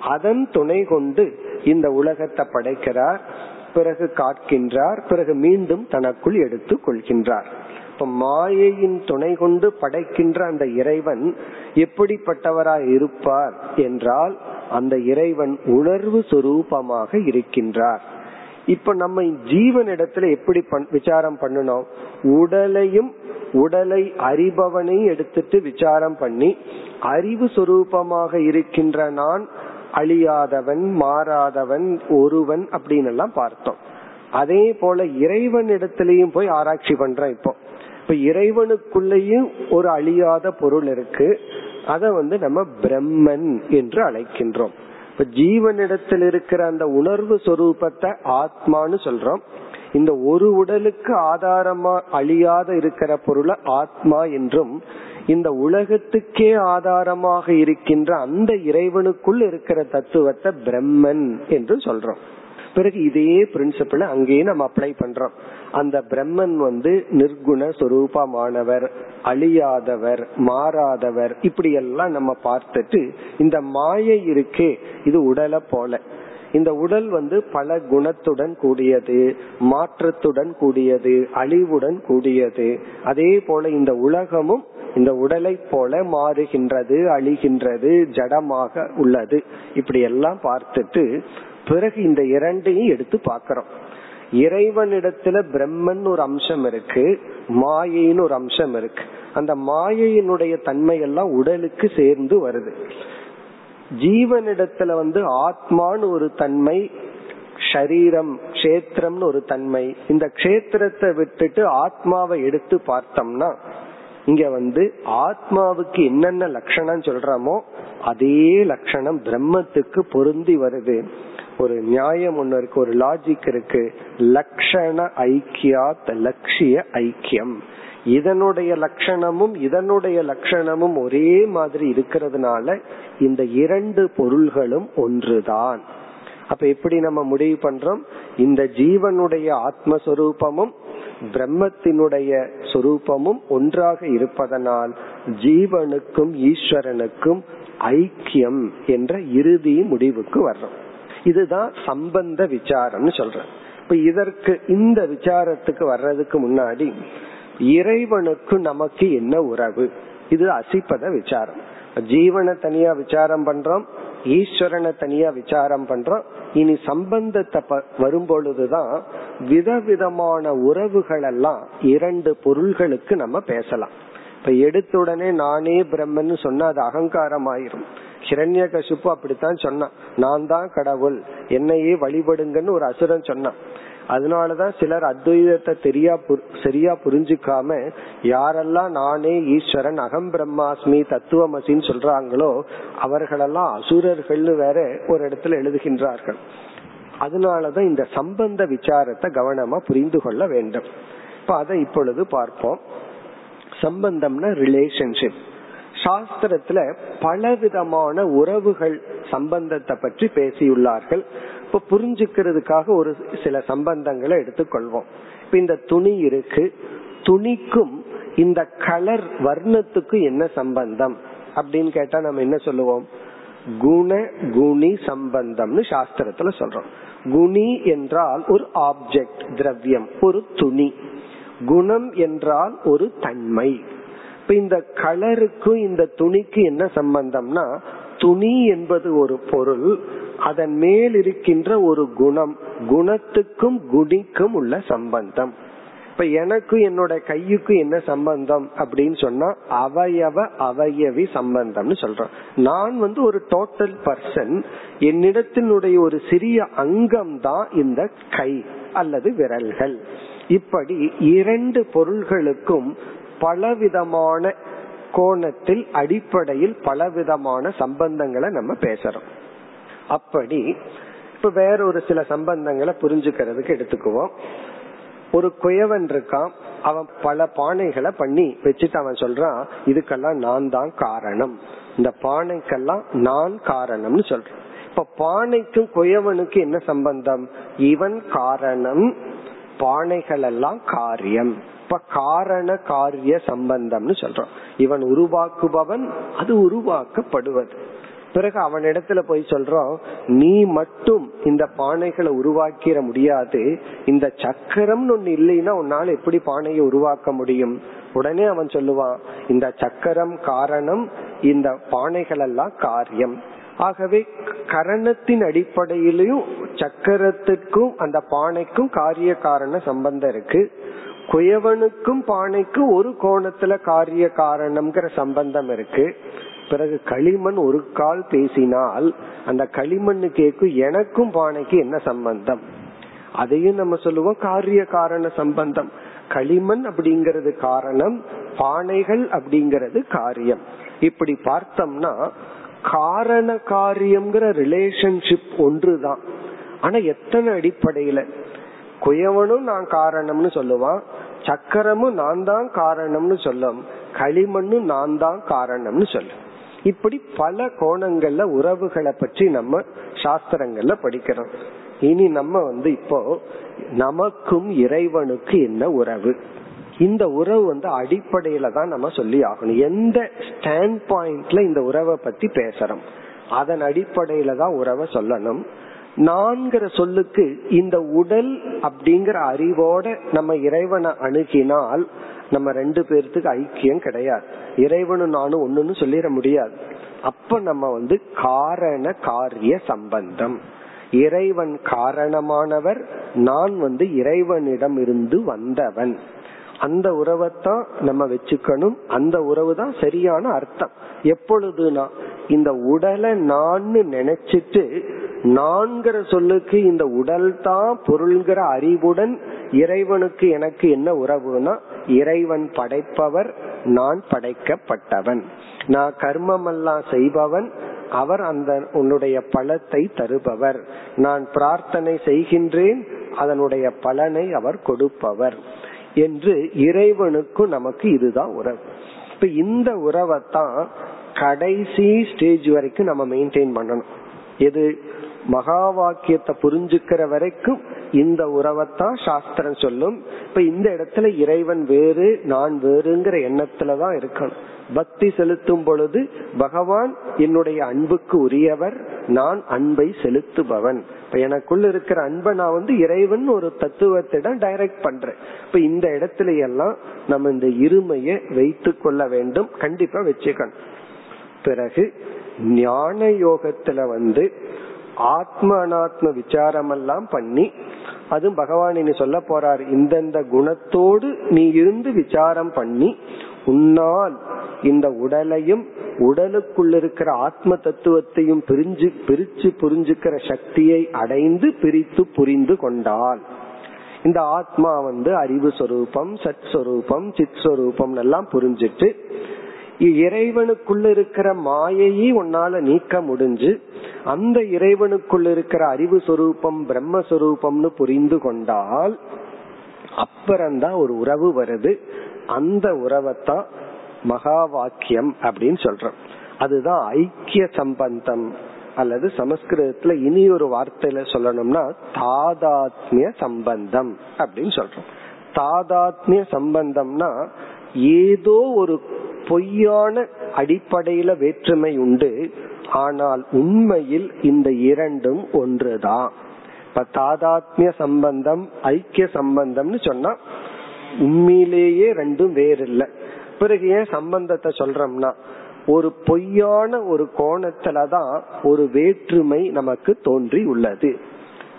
Speaker 1: அதன் துணை கொண்டு இந்த உலகத்தை படைக்கிறார். பிறகு காக்கின்றார் பிறகு மீண்டும் தனக்குள் எடுத்து கொள்கின்றார். இப்ப மாயையின் துணை கொண்டு படைக்கின்ற அந்த இறைவன் எப்படிப்பட்டவராய் இருப்பார் என்றால் அந்த இறைவன் உணர்வு சுரூபமாக இருக்கின்றார். இப்ப நம்ம ஜீவனிடத்துல எப்படி விசாரம் பண்ணணும் உடலையும் உடலை அறிபவனையும் எடுத்துட்டு விசாரம் பண்ணி அறிவு சுரூபமாக இருக்கின்ற நான் அழியாதவன் மாறாதவன் ஒருவன் அப்படின்னு எல்லாம் பார்த்தோம். அதே போல இறைவன் இடத்திலையும் போய் ஆராய்ச்சி பண்றோம் இப்போ. இப்ப இறைவனுக்குள்ளேயும் ஒரு அழியாத பொருள் இருக்கு. அத வந்து நம்ம பிரம்மன் என்று அழைக்கின்றோம். இப்ப ஜீவனிடத்தில் இருக்கிற அந்த உணர்வு சொரூபத்தை ஆத்மான்னு சொல்றோம். இந்த ஒரு உடலுக்கு ஆதாரமா அழியாத இருக்கிற பொருளை ஆத்மா என்றும் இந்த உலகத்துக்கே ஆதாரமாக இருக்கின்ற அந்த இறைவனுக்குள் இருக்கிற தத்துவத்தை பிரம்மன் என்று சொல்றோம். பிறகு இதே பிரின்சிபிள் அங்கேயே நம்ம அப்ளை பண்றோம். அந்த பிரம்மன் வந்து நிர்குண சொரூபமானவர் அழியாதவர் மாறாதவர் இப்படி எல்லாம் நம்ம பார்த்துட்டு இந்த மாயை இருக்கே இது உடலை போல. இந்த உடல் வந்து பல குணத்துடன் கூடியது மாற்றத்துடன் கூடியது அழிவுடன் கூடியது. அதே போல இந்த உலகமும் இந்த உடலை போல மாறுகின்றது அழிகின்றது ஜடமாக உள்ளது. இப்படி எல்லாம் பார்த்துட்டு பிறகு இந்த இரண்டையும் எடுத்து பார்க்கிறோம். இறைவனிடத்துல பிரம்மன் ஒரு அம்சம் இருக்கு மாயைன்னு ஒரு அம்சம் இருக்கு. அந்த மாயையினுடைய தன்மை எல்லாம் உடலுக்கு சேர்ந்து வருது. ஜீவனிடத்துல வந்து ஆத்மான்னு ஒரு தன்மை ஷரீரம் கஷேத்திரம்னு ஒரு தன்மை. இந்த கஷேத்திரத்தை விட்டுட்டு ஆத்மாவை எடுத்து பார்த்தோம்னா இங்க வந்து ஆத்மாவுக்கு என்னென்ன லட்சணம் சொல்றோமோ அதே லட்சணம் பிரம்மத்துக்கு பொருந்தி வருது. ஒரு நியாயம் ஒண்ணு இருக்கு ஒரு லாஜிக் இருக்கு. லக்ஷண ஐக்கியாத் லட்சிய ஐக்கியம். இதனுடைய லட்சணமும் இதனுடைய லட்சணமும் ஒரே மாதிரி இருக்கிறதுனால இந்த இரண்டு பொருள்களும் ஒன்றுதான். அப்ப எப்படி நம்ம முடிவு பண்றோம்? இந்த ஜீவனுடைய ஆத்மஸ்வரூபமும் பிரம்மத்தினுடைய சொரூபமும் ஒன்றாக இருப்பதனால் ஜீவனுக்கும் ஈஸ்வரனுக்கும் ஐக்கியம் என்ற இறுதி முடிவுக்கு வர்றோம். இதுதான் சம்பந்த விசாரம்னு சொல்றேன். இப்ப இதற்கு இந்த விசாரத்துக்கு வர்றதுக்கு முன்னாடி இறைவனுக்கு நமக்கு என்ன உறவு? இது அசிப்பத விசாரம். ஜீவனை தனியா விசாரம் பண்றோம் ஈஸ்வரனை தனியா விசாரம் பண்றோம். இனி சம்பந்தத்தை வரும்பொழுதுதான் விதவிதமான உறவுகள் எல்லாம் இரண்டு பொருள்களுக்கு நம்ம பேசலாம். இப்ப எடுத்த உடனே நானே பிரம்மன் சொன்னா அது அகங்காரம் ஆயிரும் ஹிரண்ய கசிப்பு அப்படித்தான் சொன்னான். நான் தான் கடவுள். என்னையே வழிபடுங்கன்னு ஒரு அசுரன் சொன்னான். அதனாலதான் சிலர் அத்வைதத்தை தெரியா சரியா புரிஞ்சுக்காம யாரெல்லாம் நானே ஈஸ்வரன் அகம் பிரம்மாஸ்மி தத்துவமசின்னு சொல்றாங்களோ அவர்களெல்லாம் அசுரர்கள்னு வேற ஒரு இடத்துல எழுதுகின்றார்கள். அதனாலதான் இந்த சம்பந்த விசாரத்தை கவனமா புரிந்து கொள்ள வேண்டும். இப்ப அதை இப்பொழுது பார்ப்போம். சம்பந்தம்னா ரிலேஷன்ஷிப் சாஸ்திரத்துல பலவிதமான உறவுகள் சம்பந்தத்தை பற்றி பேசியுள்ளார்கள். இப்ப புரிஞ்சுக்கிறதுக்காக ஒரு சில சம்பந்தங்களை எடுத்துக்கொள்வோம். இப்ப இந்த துணி இருக்கு. துணிக்கும் இந்த கலர் வர்ணத்துக்கு என்ன சம்பந்தம்? அப்படின்னு கேட்டா நம்ம என்ன சொல்லுவோம்? குண குணி சம்பந்தம்னு சாஸ்திரத்துல சொல்றோம். குணி என்றால் ஒரு ஆப்ஜெக்ட் திரவியம் ஒரு துணி. குணம் என்றால் ஒரு தன்மை. இப்ப இந்த கலருக்கும் இந்த துணிக்கு என்ன சம்பந்தம்னா துணி என்பது ஒரு பொருள் அதன் மேல் இருக்கின்ற ஒரு குணம் குணத்துக்கும் குணிக்கும் உள்ள சம்பந்தம். இப்ப எனக்கும் என்னோட கையுக்கும் என்ன சம்பந்தம் அப்படின்னு சொன்னா அவயவ அவயவி சம்பந்தம்னு சொல்றோம். நான் வந்து ஒரு டோட்டல் பர்சன் என்னிடத்தினுடைய ஒரு சிறிய அங்கம் தான் இந்த கை அல்லது விரல்கள். இப்படி இரண்டு பொருள்களுக்கும் பலவிதமான கோணத்தில் அடிப்படையில் பலவிதமான சம்பந்தங்களை நம்ம பேசுறோம். அப்படி இப்ப வேற ஒரு சில சம்பந்தங்களை புரிஞ்சுக்கிறதுக்கு எடுத்துக்குவோம். ஒரு குயவன் இருக்கான் அவன் பல பானைகளை பண்ணி வச்சுட்டு அவன் சொல்றான் இதுக்கெல்லாம் நான் தான் காரணம். இந்த பானைக்கெல்லாம் நான் காரணம்னு சொல்றான். இப்ப பானைக்கும் குயவனுக்கு என்ன சம்பந்தம்? இவன் காரணம் பானைகள் எல்லாம் காரியம். இப்ப காரண காரிய சம்பந்தம்னு சொல்றான் இவன் உருவாக்குபவன் அது உருவாக்கப்படுவது. பிறகு அவன் இடத்துல போய் சொல்றோம் நீ மட்டும் இந்த பானைகளை உருவாக்கிட முடியாது. இந்த சக்கரம் ஒண்ணு இல்லைன்னா உன்னால எப்படி பானையை உருவாக்க முடியும்? உடனே அவன் சொல்லுவான் இந்த சக்கரம் காரணம் இந்த பானைகள் எல்லாம் காரியம். ஆகவே கரணத்தின் அடிப்படையிலும் சக்கரத்துக்கும் அந்த பானைக்கும் காரிய காரண சம்பந்தம் இருக்கு. குயவனுக்கும் பானைக்கும் ஒரு கோணத்துல காரிய காரணம்ங்கிற சம்பந்தம் இருக்கு. பிறகு களிமண் ஒரு கால் பேசினால் அந்த களிமண் கேக்கும் எனக்கும் பானைக்கு என்ன சம்பந்தம்? அதையும் நம்ம சொல்லுவோம் காரிய காரண சம்பந்தம். களிமண் அப்படிங்கறது காரணம் பானைகள் அப்படிங்கறது காரியம். இப்படி பார்த்தோம்னா காரண காரியம்ங்கிற ரிலேஷன்ஷிப் ஒன்றுதான். ஆனா எத்தனை அடிப்படையில? குயவனும் நான் காரணம்னு சொல்லுவான் சக்கரமும் நான் தான் காரணம்னு சொல்லும். களிமண்ணும் நான் தான் காரணம்னு சொல்லும். இப்படி பல கோணங்கள்ல உறவுகளை பற்றி நம்ம சாஸ்திரங்கள்ல படிக்கிறோம். இனி நம்ம வந்து இப்போ நமக்கும் இறைவனுக்கு என்ன உறவு? இந்த உறவு வந்து அடிப்படையில தான் நம்ம சொல்லி ஆகணும். எந்த ஸ்டாண்ட் பாயிண்ட்ல இந்த உறவை பத்தி பேசுறோம்? அதன் அடிப்படையில தான் உறவை சொல்லணும். நான்கிற சொல்லுக்கு இந்த உடல் அப்படிங்கிற அறிவோட நம்ம இறைவனை அணுகினால் நம்ம ரெண்டு பேர்த்துக்கு ஐக்கியம் கிடையாது. இறைவனும் நானும் ஒண்ணுன்னு சொல்லிட முடியாது. அப்ப நம்ம வந்து காரண காரிய சம்பந்தம். இறைவன் காரணமானவர் நான் வந்து இறைவனிடம் இருந்து வந்தவன். அந்த உறவைத்தான் நம்ம வச்சுக்கணும். அந்த உறவு தான் சரியான அர்த்தம். எப்பொழுதுனா இந்த உடலை நான் நினைச்சிட்டு நான்கிற சொல்லுக்கு இந்த உடல் தான் பொருள்கிற அறிவுடன் இறைவனுக்கு எனக்கு என்ன உறவுனா இறைவன் படைப்பவர் நான் படைக்கப்பட்டவன். நான் கர்மம் எல்லாம் செய்பவன் அவர் அந்த உன்னுடைய பலத்தை தருபவர். நான் பிரார்த்தனை செய்கின்றேன் அதனுடைய பலனை அவர் கொடுப்பவர். என்று இறைவனுக்கும் நமக்கு இதுதான் உறவு. இப்ப இந்த உறவைத்தான் கடைசி ஸ்டேஜ் வரைக்கும் நம்ம மெயின்டைன் பண்ணணும். எது? மகா வாக்கியத்தை புரிஞ்சுக்கிற வரைக்கும் இந்த உறவைத்தான் சாஸ்திரம் சொல்லும். இப்ப இந்த இடத்துல இறைவன் வேறு நான் வேறுங்கிற எண்ணத்துலதான் இருக்கணும். பக்தி செலுத்தும் பொழுது பகவான் என்னுடைய அன்புக்கு உரியவர் நான் அன்பை செலுத்துபவன். இப்ப எனக்குள்ள இருக்கிற அன்பை நான் வந்து இறைவன் ஒரு தத்துவத்திடம் டைரக்ட் பண்றேன். இப்ப இந்த இடத்துல எல்லாம் நம்ம இந்த இருமையை வைத்து கொள்ள வேண்டும். கண்டிப்பா வச்சுக்கணும். பிறகு ஞான யோகத்துல வந்து ஆத்ம அனாத்ம விசாரம் எல்லாம் பண்ணி அதுவும் பகவான் இனி சொல்ல போறார் இந்தந்த குணத்தோடு நீ இருந்து விசாரம் பண்ணி உன்னால் இந்த உடலையும் உடலுக்குள்ள இருக்கிற ஆத்ம தத்துவத்தையும் பிரிஞ்சு பிரிச்சு புரிஞ்சுக்கிற சக்தியை அடைந்து பிரித்து புரிந்து கொண்டால் இந்த ஆத்மா வந்து அறிவு சொரூபம் சத் சொரூபம் சித் சொரூபம் எல்லாம் புரிஞ்சிட்டு இறைவனுக்குள்ள இருக்கிற மாயையை உன்னால நீக்க முடிஞ்சு அந்த இறைவனுக்குள்ள இருக்கிற அறிவு சொரூபம் பிரம்மஸ்வரூபம்னு புரிந்து கொண்டால் அப்புறம்தான் ஒரு உறவு வருது. அந்த உறவைத்தான் மகா வாக்கியம் அப்படின்னு சொல்றோம். அதுதான் ஐக்கிய சம்பந்தம். அல்லது சமஸ்கிருதத்துல இனி ஒரு வார்த்தையில சொல்லணும்னா தாதாத்மிய சம்பந்தம் அப்படின்னு சொல்றோம். தாதாத்மிய சம்பந்தம்னா ஏதோ ஒரு பொய்யான அடிப்படையில வேற்றுமை உண்டு. ஆனால் உண்மையில் இந்த இரண்டும் ஒன்றுதான். இப்ப தாதாத்மிய சம்பந்தம் ஐக்கிய சம்பந்தம்னு சொன்னா உண்மையிலேயே ரெண்டும் வேறு இல்ல பிறகு ஏன் சம்பந்தத்தை சொல்றோம்னா ஒரு பொய்யான ஒரு கோணத்துலதான் ஒரு வேற்றுமை நமக்கு தோன்றி உள்ளது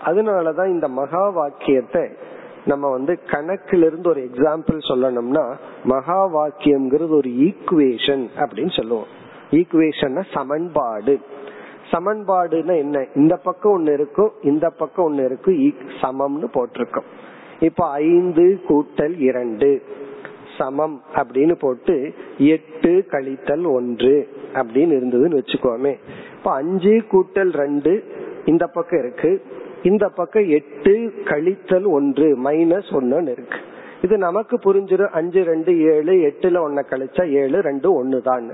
Speaker 1: அதனாலதான் இந்த மகா வாக்கியத்தை நம்ம வந்து கணக்கிலிருந்து ஒரு எக்ஸாம்பிள் சொல்லணும்னா மகா வாக்கியம்ங்கிறது ஒரு ஈக்குவேஷன் அப்படின்னு சொல்லுவோம். ஈக்குவேஷன் சமன்பாடு. சமன்பாடுன்னா என்ன? இந்த பக்கம் ஒண்ணு இருக்கும் இந்த பக்கம் ஒன்னு இருக்கும் e- சமம்னு போட்டிருக்கோம். இப்ப ஐந்து கூட்டல் இரண்டு. சமம் அப்படின்னு போட்டு எட்டு கழித்தல் ஒன்று அப்படின்னு இருந்ததுன்னு வச்சுக்கோமே. இப்ப அஞ்சு கூட்டல் ரெண்டு இந்த பக்கம் இருக்கு. இந்த பக்கம் எட்டு கழித்தல் ஒன்று மைனஸ் ஒன்னு இருக்கு. இது நமக்கு புரிஞ்சிடும். அஞ்சு ரெண்டு ஏழு எட்டுல ஒன்ன கழிச்சா ஏழு ரெண்டு ஒன்னு தான்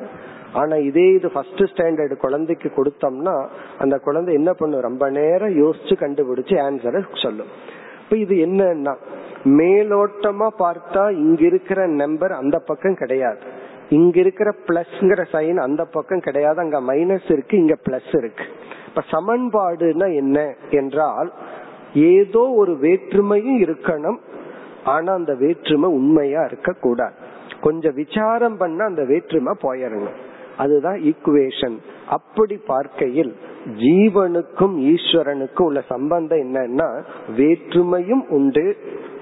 Speaker 1: ஆனா இதே இது ஃபர்ஸ்ட் ஸ்டாண்டர்டு குழந்தைக்கு கொடுத்தோம்னா அந்த குழந்தை என்ன பண்ணும் ரொம்ப நேரம் யோசிச்சு கண்டுபிடிச்சு ஆன்சரை சொல்லும். இப்ப இது என்னன்னா மேலோட்டமா பார்த்தா இங்க இருக்கிற நம்பர் அந்த பக்கம் கிடையாது. இங்க இருக்கிற பிளஸ்ங்கிற சைன் அந்த பக்கம் கிடையாது அங்க மைனஸ் இருக்கு இங்க பிளஸ் இருக்கு. இப்ப சமன்பாடுனா என்ன என்றால் ஏதோ ஒரு வேற்றுமையும் இருக்கணும் ஆனா அந்த வேற்றுமை உண்மையா இருக்க கூடாது கொஞ்சம் விசாரம் பண்ண அந்த வேற்றுமை போயிடணும் அதுதான் ஈக்குவேஷன் அப்படி பார்க்கையில் ஜீவனுக்கும் ஈஸ்வரனுக்கும் உள்ள சம்பந்தம் என்னன்னா வேற்றுமையும் உண்டு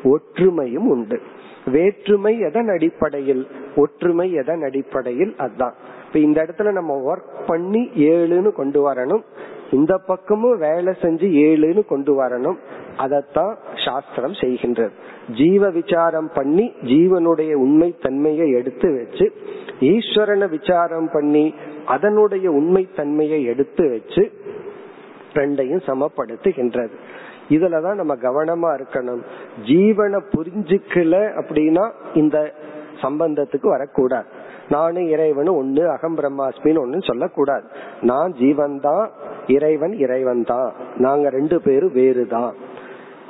Speaker 1: ஒற்றுமையும் உண்டு. வேற்றுமை எதன் அடிப்படையில்? ஒற்றுமை எதன் அடிப்படையில்? அதுதான். இப்ப இந்த இடத்துல நம்ம ஒர்க் பண்ணி ஏழுன்னு கொண்டு வரணும். இந்த பக்கமும் வேலை செஞ்சு ஏழுன்னு கொண்டு வரணும். அதத்தான் சாஸ்திரம் செய்கின்றது. ஜீவ விசாரம் பண்ணி ஜீவனுடைய உண்மை தன்மையை எடுத்து வச்சு ஈஸ்வரனை விசாரம் பண்ணி அதனுடைய உண்மை தன்மையை எடுத்து வச்சு ரெண்டையும் சமப்படுத்துகின்றது. இதுலதான் நம்ம கவனமா இருக்கணும். ஜீவனை புரிஞ்சுக்கல அப்படின்னா இந்த சம்பந்தத்துக்கு வரக்கூடாது. நானும் இறைவனும் ஒண்ணு அகம் பிரம்மாஸ்மின்னு ஒண்ணு சொல்லக்கூடாது. நான் ஜீவன் தான் இறைவன் இறைவன் தான் நாங்க ரெண்டு பேரும் வேறுதான்.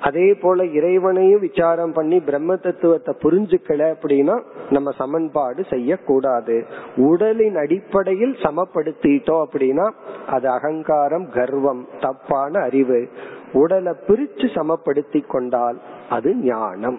Speaker 1: அதே போல இறைவனையும் விசாரம் பண்ணி பிரம்ம தத்துவத்தை புரிஞ்சுக்கல அப்படின்னா நம்ம சமன்பாடு செய்யக்கூடாது. உடலின் அடிப்படையில் சமப்படுத்திட்டோம் அப்படின்னா அது அகங்காரம் கர்வம் தப்பான அறிவு. உடலை பிரிச்சு சமப்படுத்தி கொண்டால் அது ஞானம்.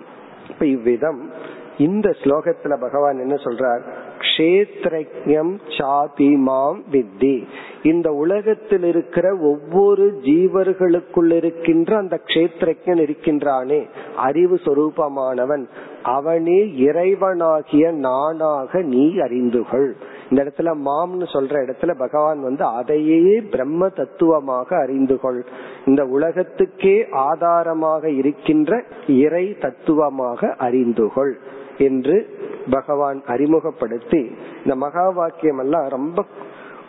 Speaker 1: இப்ப இவ்விதம் இந்த ஸ்லோகத்துல பகவான் என்ன சொல்றார்? கஷேத்ரஜம் சாதி மாம் வித்தி. இந்த உலகத்தில் இருக்கிற ஒவ்வொரு ஜீவர்களுக்குள் இருக்கின்ற அந்த கஷேத்ரஜன் இருக்கின்றானே அறிவு சொரூபமானவன். அவனே இறைவனாகிய நானாக நீ அறிந்துகள். இந்த இடத்துல மாம்னு சொல்ற இடத்துல பகவான் வந்து அதையே பிரம்ம தத்துவமாக அறிந்து கொள் இந்த உலகத்துக்கே ஆதாரமாக இருக்கின்ற இறை தத்துவமாக அறிந்துகொள் என்று பகவான் அறிமுகப்படுத்தி இந்த மகா வாக்கியம் எல்லாம் ரொம்ப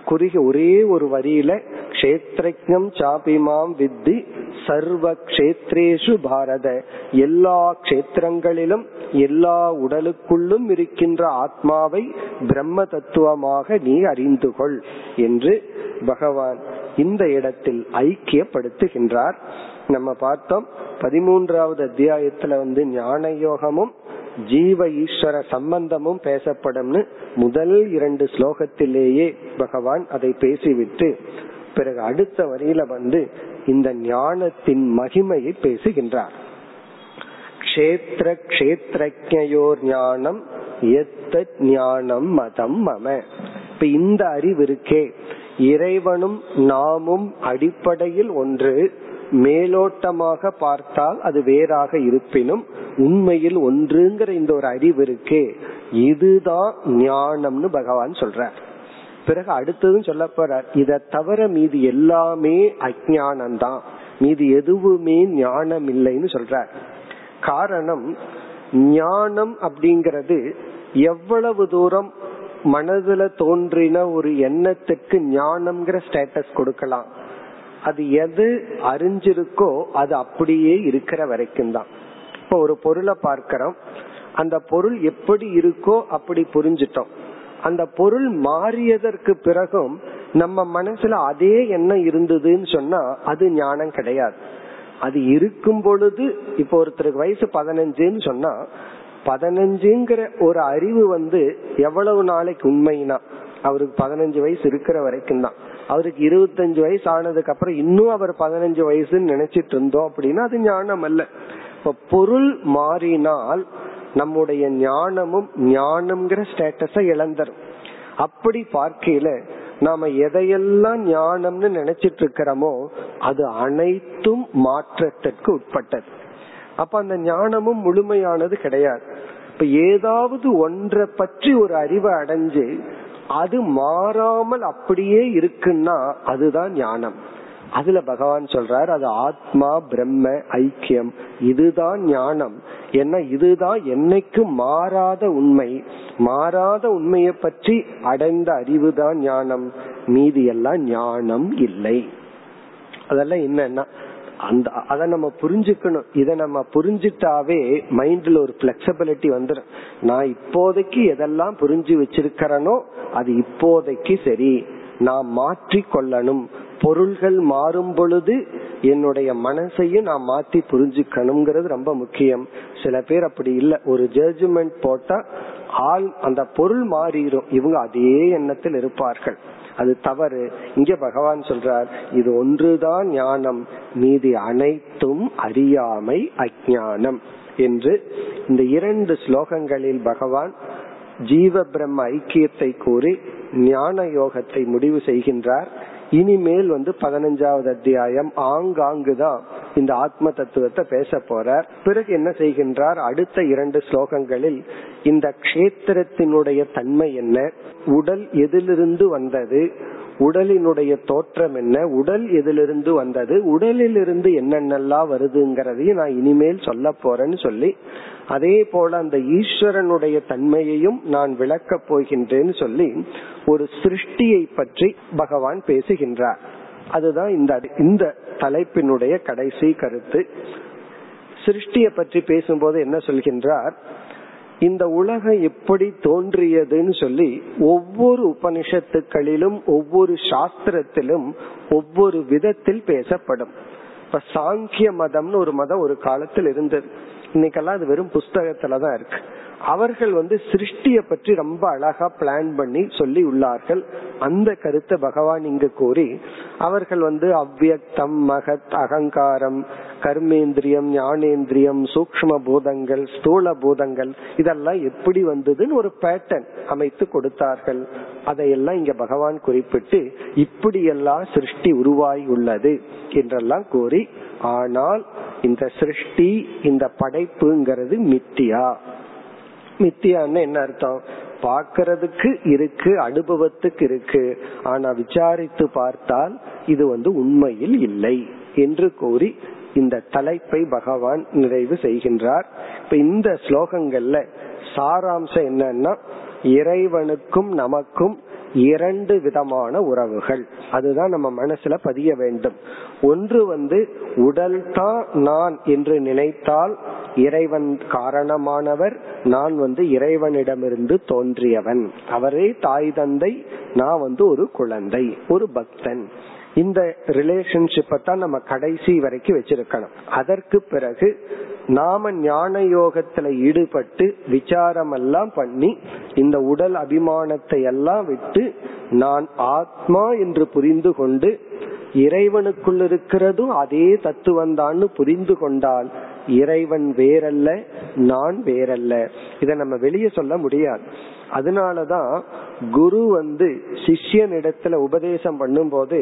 Speaker 1: குறுகிய ஒரே ஒரு வரியில கஷேத்ரஜம் சாபிமாம் வித்தி சர்வ கஷேத்ரேஷு பாரத. எல்லா கஷேத்திரங்களிலும் எல்லா உடலுக்குள்ளும் இருக்கின்ற ஆத்மாவை பிரம்ம தத்துவமாக நீ அறிந்து கொள் என்று பகவான் இந்த இடத்தில் ஐக்கியப்படுத்துகின்றார். நம்ம பார்த்தோம் பதிமூன்றாவது அத்தியாயத்துல வந்து ஞான யோகமும் ஜீவ ஈஸ்வர சம்பந்தமும் பேசப்படும்னு முதல் இரண்டு ஸ்லோகத்திலேயே பகவான் அதை பேசிவிட்டு பிறகு அடுத்த வரியில வந்து இந்த ஞானத்தின் மகிமையை பேசுகின்றார். கஷேத்திர கஷேத்திரஜோர் ஞானம் எத்த ஞானம் மதம் மம. இப்ப இந்த அறிவு இருக்கே. இறைவனும் நாமும் அடிப்படையில் ஒன்று மேலோட்டமாக பார்த்தால் அது வேறாக இருப்பினும் உண்மையில் ஒன்றுங்கிற இந்த ஒரு அறிவு இருக்கே. இதுதான் ஞானம்னு பகவான் சொல்றார். பிறகு அடுத்ததும் சொல்ல போறார் இதை தவிர மீது எல்லாமே அஜானம்தான் மீது எதுவுமே ஞானம் இல்லைன்னு சொல்றார். காரணம் ஞானம் அப்படிங்கிறது எவ்வளவு தூரம் மனதுல தோன்றின ஒரு எண்ணத்துக்கு ஞானம்ங்கிற ஸ்டேட்டஸ் கொடுக்கலாம். அது எது அறிஞ்சிருக்கோ அது அப்படியே இருக்கிற வரைக்கும் தான். இப்ப ஒரு பொருளை பார்க்கிறோம். அந்த பொருள் எப்படி இருக்கோ அப்படி புரிஞ்சிட்டோம். அந்த பொருள் மாறியதற்கு பிறகும் நம்ம மனசுல அதே எண்ணம் இருந்ததுன்னு சொன்னா அது ஞானம் கிடையாது. அது இருக்கும் பொழுது இப்போ ஒருத்தருக்கு வயசு பதினஞ்சுன்னு சொன்னா பதினஞ்சுங்கிற ஒரு அறிவு வந்து எவ்வளவு நாளைக்கு உண்மைனா அவருக்கு பதினஞ்சு வயசு இருக்கிற வரைக்கும் தான். அவருக்கு இருபத்தஞ்சு வயசு ஆனதுக்கு அப்புறம் இன்னும் அவர் பதினஞ்சு வயசுன்னு நினைச்சிட்டு இருந்தோம் அப்படின்னா அது ஞானம் அல்ல. இப்ப பொருள் மாறினால் நம்முடைய ஞானமும் ஞானம்ங்கிற ஸ்டேட்டஸ இழந்துரும். அப்படி பார்க்கையில நாம எதையெல்லாம் ஞானம்னு நினைச்சிட்டு இருக்கிறோமோ அது அனைத்தும் மாற்றத்திற்கு உட்பட்டது. அப்ப அந்த ஞானமும் முழுமையானது கிடையாது. இப்ப ஏதாவது ஒன்றை பற்றி ஒரு அறிவை அடைஞ்சு அது மாறாமல் அப்படியே இருக்குன்னா அதுதான் ஞானம். அதுல பகவான் சொல்றார் அது ஆத்மா பிரம்ம ஐக்கியம். இதுதான் ஞானம். என்ன இதுதான் என்னைக்கு மாறாத உண்மை. மாறாத உண்மையை பற்றி அடைந்த அறிவுதான் ஞானம். மீதி எல்லாம் ஞானம் இல்லை. அதெல்லாம் என்னன்னா அந்த அதை நம்ம புரிஞ்சுக்கணும். இதை நம்ம புரிஞ்சுட்டாவே மைண்ட்ல ஒரு பிளெக்சபிலிட்டி வந்துடும் நான் இப்போதைக்கு எதெல்லாம் புரிஞ்சு வச்சிருக்கிறனோ அது இப்போதைக்கு சரி. நான் மாற்றி கொள்ளணும் பொருள்கள் மாறும் பொழுது என்னுடைய மனசையும் நான் மாத்தி புரிஞ்சுக்கணுங்கிறது ரொம்ப முக்கியம். சில பேர் அப்படி இல்ல. ஒரு ஜட்ஜ்மெண்ட் போட்டா ஆள் அந்த பொருள் மாறிடும் இவங்க அதே எண்ணத்தில் இருப்பார்கள். அது தவறு. இங்க பகவான் சொல்றார் இது ஒன்றுதான் ஞானம் மீதி அனைத்தும் அறியாமை அஜானம் என்று. இந்த இரண்டு ஸ்லோகங்களில் பகவான் ஜீவ பிரம்ம ஐக்கியத்தை கூறி ஞான யோகத்தை முடிவு செய்கின்றார். இனிமேல் வந்து பதினஞ்சாவது அத்தியாயம் ஆங்காங்கு தான் இந்த ஆத்ம தத்துவத்தை பேச போறார். பிறகு என்ன செய்கின்றார்? அடுத்த இரண்டு ஸ்லோகங்களில் இந்த கஷேத்திரத்தினுடைய தன்மை என்ன? உடல் எதிலிருந்து வந்தது? உடலினுடைய தோற்றம் என்ன? உடல் எதிலிருந்து வந்தது? உடலில் இருந்து என்னென்னலாம் வருதுங்கிறதையும் நான் இனிமேல் சொல்ல போறேன்னு சொல்லி அதே போல அந்த ஈஸ்வரனுடைய தன்மையையும் நான் விளக்கப் போகின்றேன்னு சொல்லி ஒரு சிருஷ்டியை பற்றி பகவான் பேசுகின்றார். அதுதான் இந்த இந்த தலைப்பினுடைய கடைசி கருத்து. சிருஷ்டிய பற்றி பேசும்போது என்ன சொல்கின்றார்? இந்த உலகம் எப்படி தோன்றியதுன்னு சொல்லி ஒவ்வொரு உபனிஷத்துக்களிலும் ஒவ்வொரு சாஸ்திரத்திலும் ஒவ்வொரு விதத்தில் பேசப்படும். இப்ப சாங்கிய மதம்னு ஒரு மதம் ஒரு காலத்தில் இருந்தது. இன்னைக்கெல்லாம் அது வெறும் புஸ்தகத்துலதான் இருக்கு. அவர்கள் வந்து சிருஷ்டிய பற்றி ரொம்ப அழகா பிளான் பண்ணி சொல்லி உள்ளார்கள். அந்த கருத்தை பகவான் இங்கு கூறி அவர்கள் வந்து அவ்வியக்தம் மகத் அகங்காரம் கர்மேந்திரியம் ஞானேந்திரியம் சூக்ம பூதங்கள் ஸ்தூல பூதங்கள் இதெல்லாம் எப்படி வந்ததுன்னு ஒரு பேட்டர்ன் அமைத்து கொடுத்தார்கள். அதையெல்லாம் இங்க பகவான் குறிப்பிட்டு இப்படியெல்லாம் சிருஷ்டி உருவாகி உள்ளது என்றெல்லாம் கூறி ஆனால் இந்த சிருஷ்டி இந்த படைப்புங்கிறது மித்தியா. மித்தியான்னு என்ன அர்த்தம்? பார்க்கறதுக்கு இருக்கு அனுபவத்துக்கு இருக்கு. ஆனா விசாரித்து பார்த்தால் இது வந்து உண்மையில் இல்லை என்று கூறி இந்த தலைப்பை பகவான் நிறைவு செய்கின்றார். இப்ப இந்த ஸ்லோகங்கள்ல சாராம்சம் என்னன்னா இறைவனுக்கும் நமக்கும் இரண்டு விதமான உறவுகள். அதுதான் நம்ம மனசுல பதிய வேண்டும். ஒன்று வந்து உடல் தான் நான் என்று நினைத்தால் இறைவன் காரணமானவர் நான் வந்து இறைவனிடமிருந்து தோன்றியவன். அவரே தாய் தந்தை நான் வந்து ஒரு குழந்தை ஒரு பக்தன். இந்த ரிலேஷன்ஷிப்பை தான் நம்ம கடைசி வரைக்கும் வச்சிருக்கணும். அதற்கு பிறகு நாம ஞான யோகத்துல ஈடுபட்டு விசாரம் எல்லாம் பண்ணி இந்த உடல் அபிமானத்தை எல்லாம் விட்டு நான் ஆத்மா என்று புரிந்து கொண்டு இறைவனுக்குள் இருக்கிறதும் அதே தத்துவம் தான் புரிந்து கொண்டால் இறைவன் வேறல்ல நான் வேறல்ல. இதை நம்ம வெளியே சொல்ல முடியாது. அதனாலதான் குரு வந்து சிஷ்யன் இடத்துல உபதேசம் பண்ணும் போது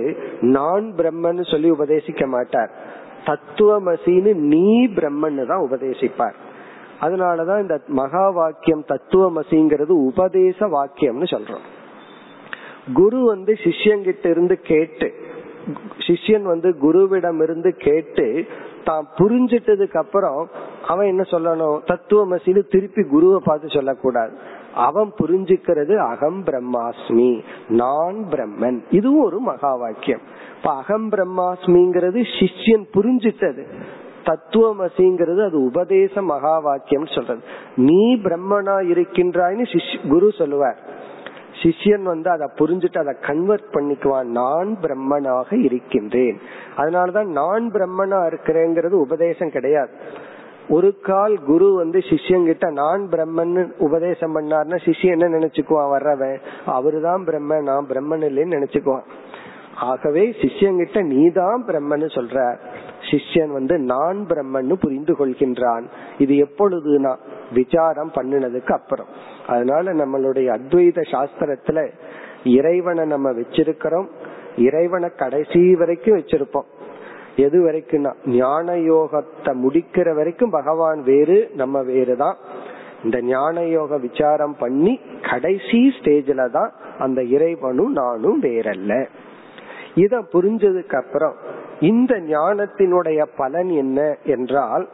Speaker 1: நான் பிரம்மன்னு சொல்லி உபதேசிக்க மாட்டார். தத்துவமசின்னு நீ பிரம்மன்னு தான் உபதேசிப்பார். அதனாலதான் இந்த மகா வாக்கியம் தத்துவமசிங்கிறது உபதேச வாக்கியம்னு சொல்றோம். குரு வந்து சிஷ்யங்கிட்ட இருந்து கேட்டு சிஷ்யன் வந்து குருவிடம் இருந்து கேட்டு தான் புரிஞ்சிட்டதுக்கு அப்புறம் அவன் என்ன சொல்லணும்? தத்துவமசின்னு திருப்பி குருவை பார்த்து சொல்லக்கூடாது. அவன் புரிஞ்சுக்கிறது அகம் பிரம்மாஸ்மி நான் பிரம்மன். இதுவும் ஒரு மகா வாக்கியம் இப்ப அகம் பிரம்மாஸ்மிங்கிறது சிஷ்யன் புரிஞ்சிட்டது. தத்துவமசிங்கிறது அது உபதேச மகா வாக்கியம் சொல்றது. நீ பிரம்மனா இருக்கின்றாய்னு குரு சொல்லுவார். சிஷ்யன் வந்து அதை புரிஞ்சுட்டு அதை கன்வெர்ட் பண்ணிக்குவான். நான் பிரம்மனாக இருக்கின்றேன். அதனாலதான் நான் பிரம்மனா இருக்கிறேங்கிறது உபதேசம் கிடையாது. ஒரு கால் குரு வந்து சிஷ்யங்கிட்ட நான் பிரம்மன் உபதேசம் பண்ணார்னா சிஷ்யன் என்ன நினைச்சுக்குவான் வர்றவன் அவருதான் பிரம்மன் நான் பிரம்மன் இல்லைன்னு நினைச்சுக்குவான். ஆகவே சிஷ்யங்கிட்ட நீதான் பிரம்மன்னு சொல்ற. சிஷ்யன் வந்து நான் பிரம்மன்னு புரிந்து கொள்கின்றான். இது எப்பொழுதுனா விசாரம் பண்ணினதுக்கு அப்புறம். அதனால நம்மளுடைய அத்வைத சாஸ்திரத்துல இறைவனை நம்ம வச்சிருக்கிறோம். இறைவனை கடைசி வரைக்கும் வச்சிருப்போம். எது வரைக்கும்னா ஞான யோகத்தை முடிக்கிற வரைக்கும் பகவான் வேறு நம்ம வேறு தான் இந்த ஞான யோக விசாரம் பண்ணி கடைசி ஸ்டேஜ்ல தான் அந்த இறைவனும் நானும் வேறல்ல. இத புரிஞ்சதுக்கு அப்புறம் இந்த ஞானத்தினுடைய பலன் என்ன என்றால்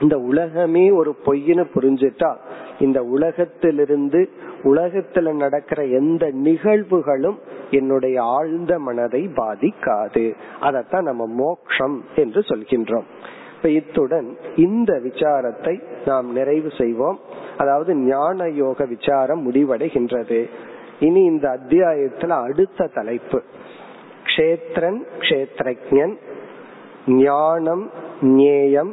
Speaker 1: இந்த உலகமே ஒரு பொய்னு புரிஞ்சுட்டா இந்த உலகத்திலிருந்து உலகத்துல நடக்கிற எந்த நிகழ்வுகளும் என்னுடைய ஆழ்ந்த மனதை பாதிக்காது. அதத்தான் நம்ம மோக்ஷம் என்று சொல்கின்றோம். இப்ப இத்துடன் இந்த விசாரத்தை நாம் நிறைவு செய்வோம். அதாவது ஞான யோக விசாரம் முடிவடைகின்றது. இனி இந்த அத்தியாயத்துல அடுத்த தலைப்பு. க்ஷேத்ரன் க்ஷேத்ரஜன் ஞானம் ஞேயம்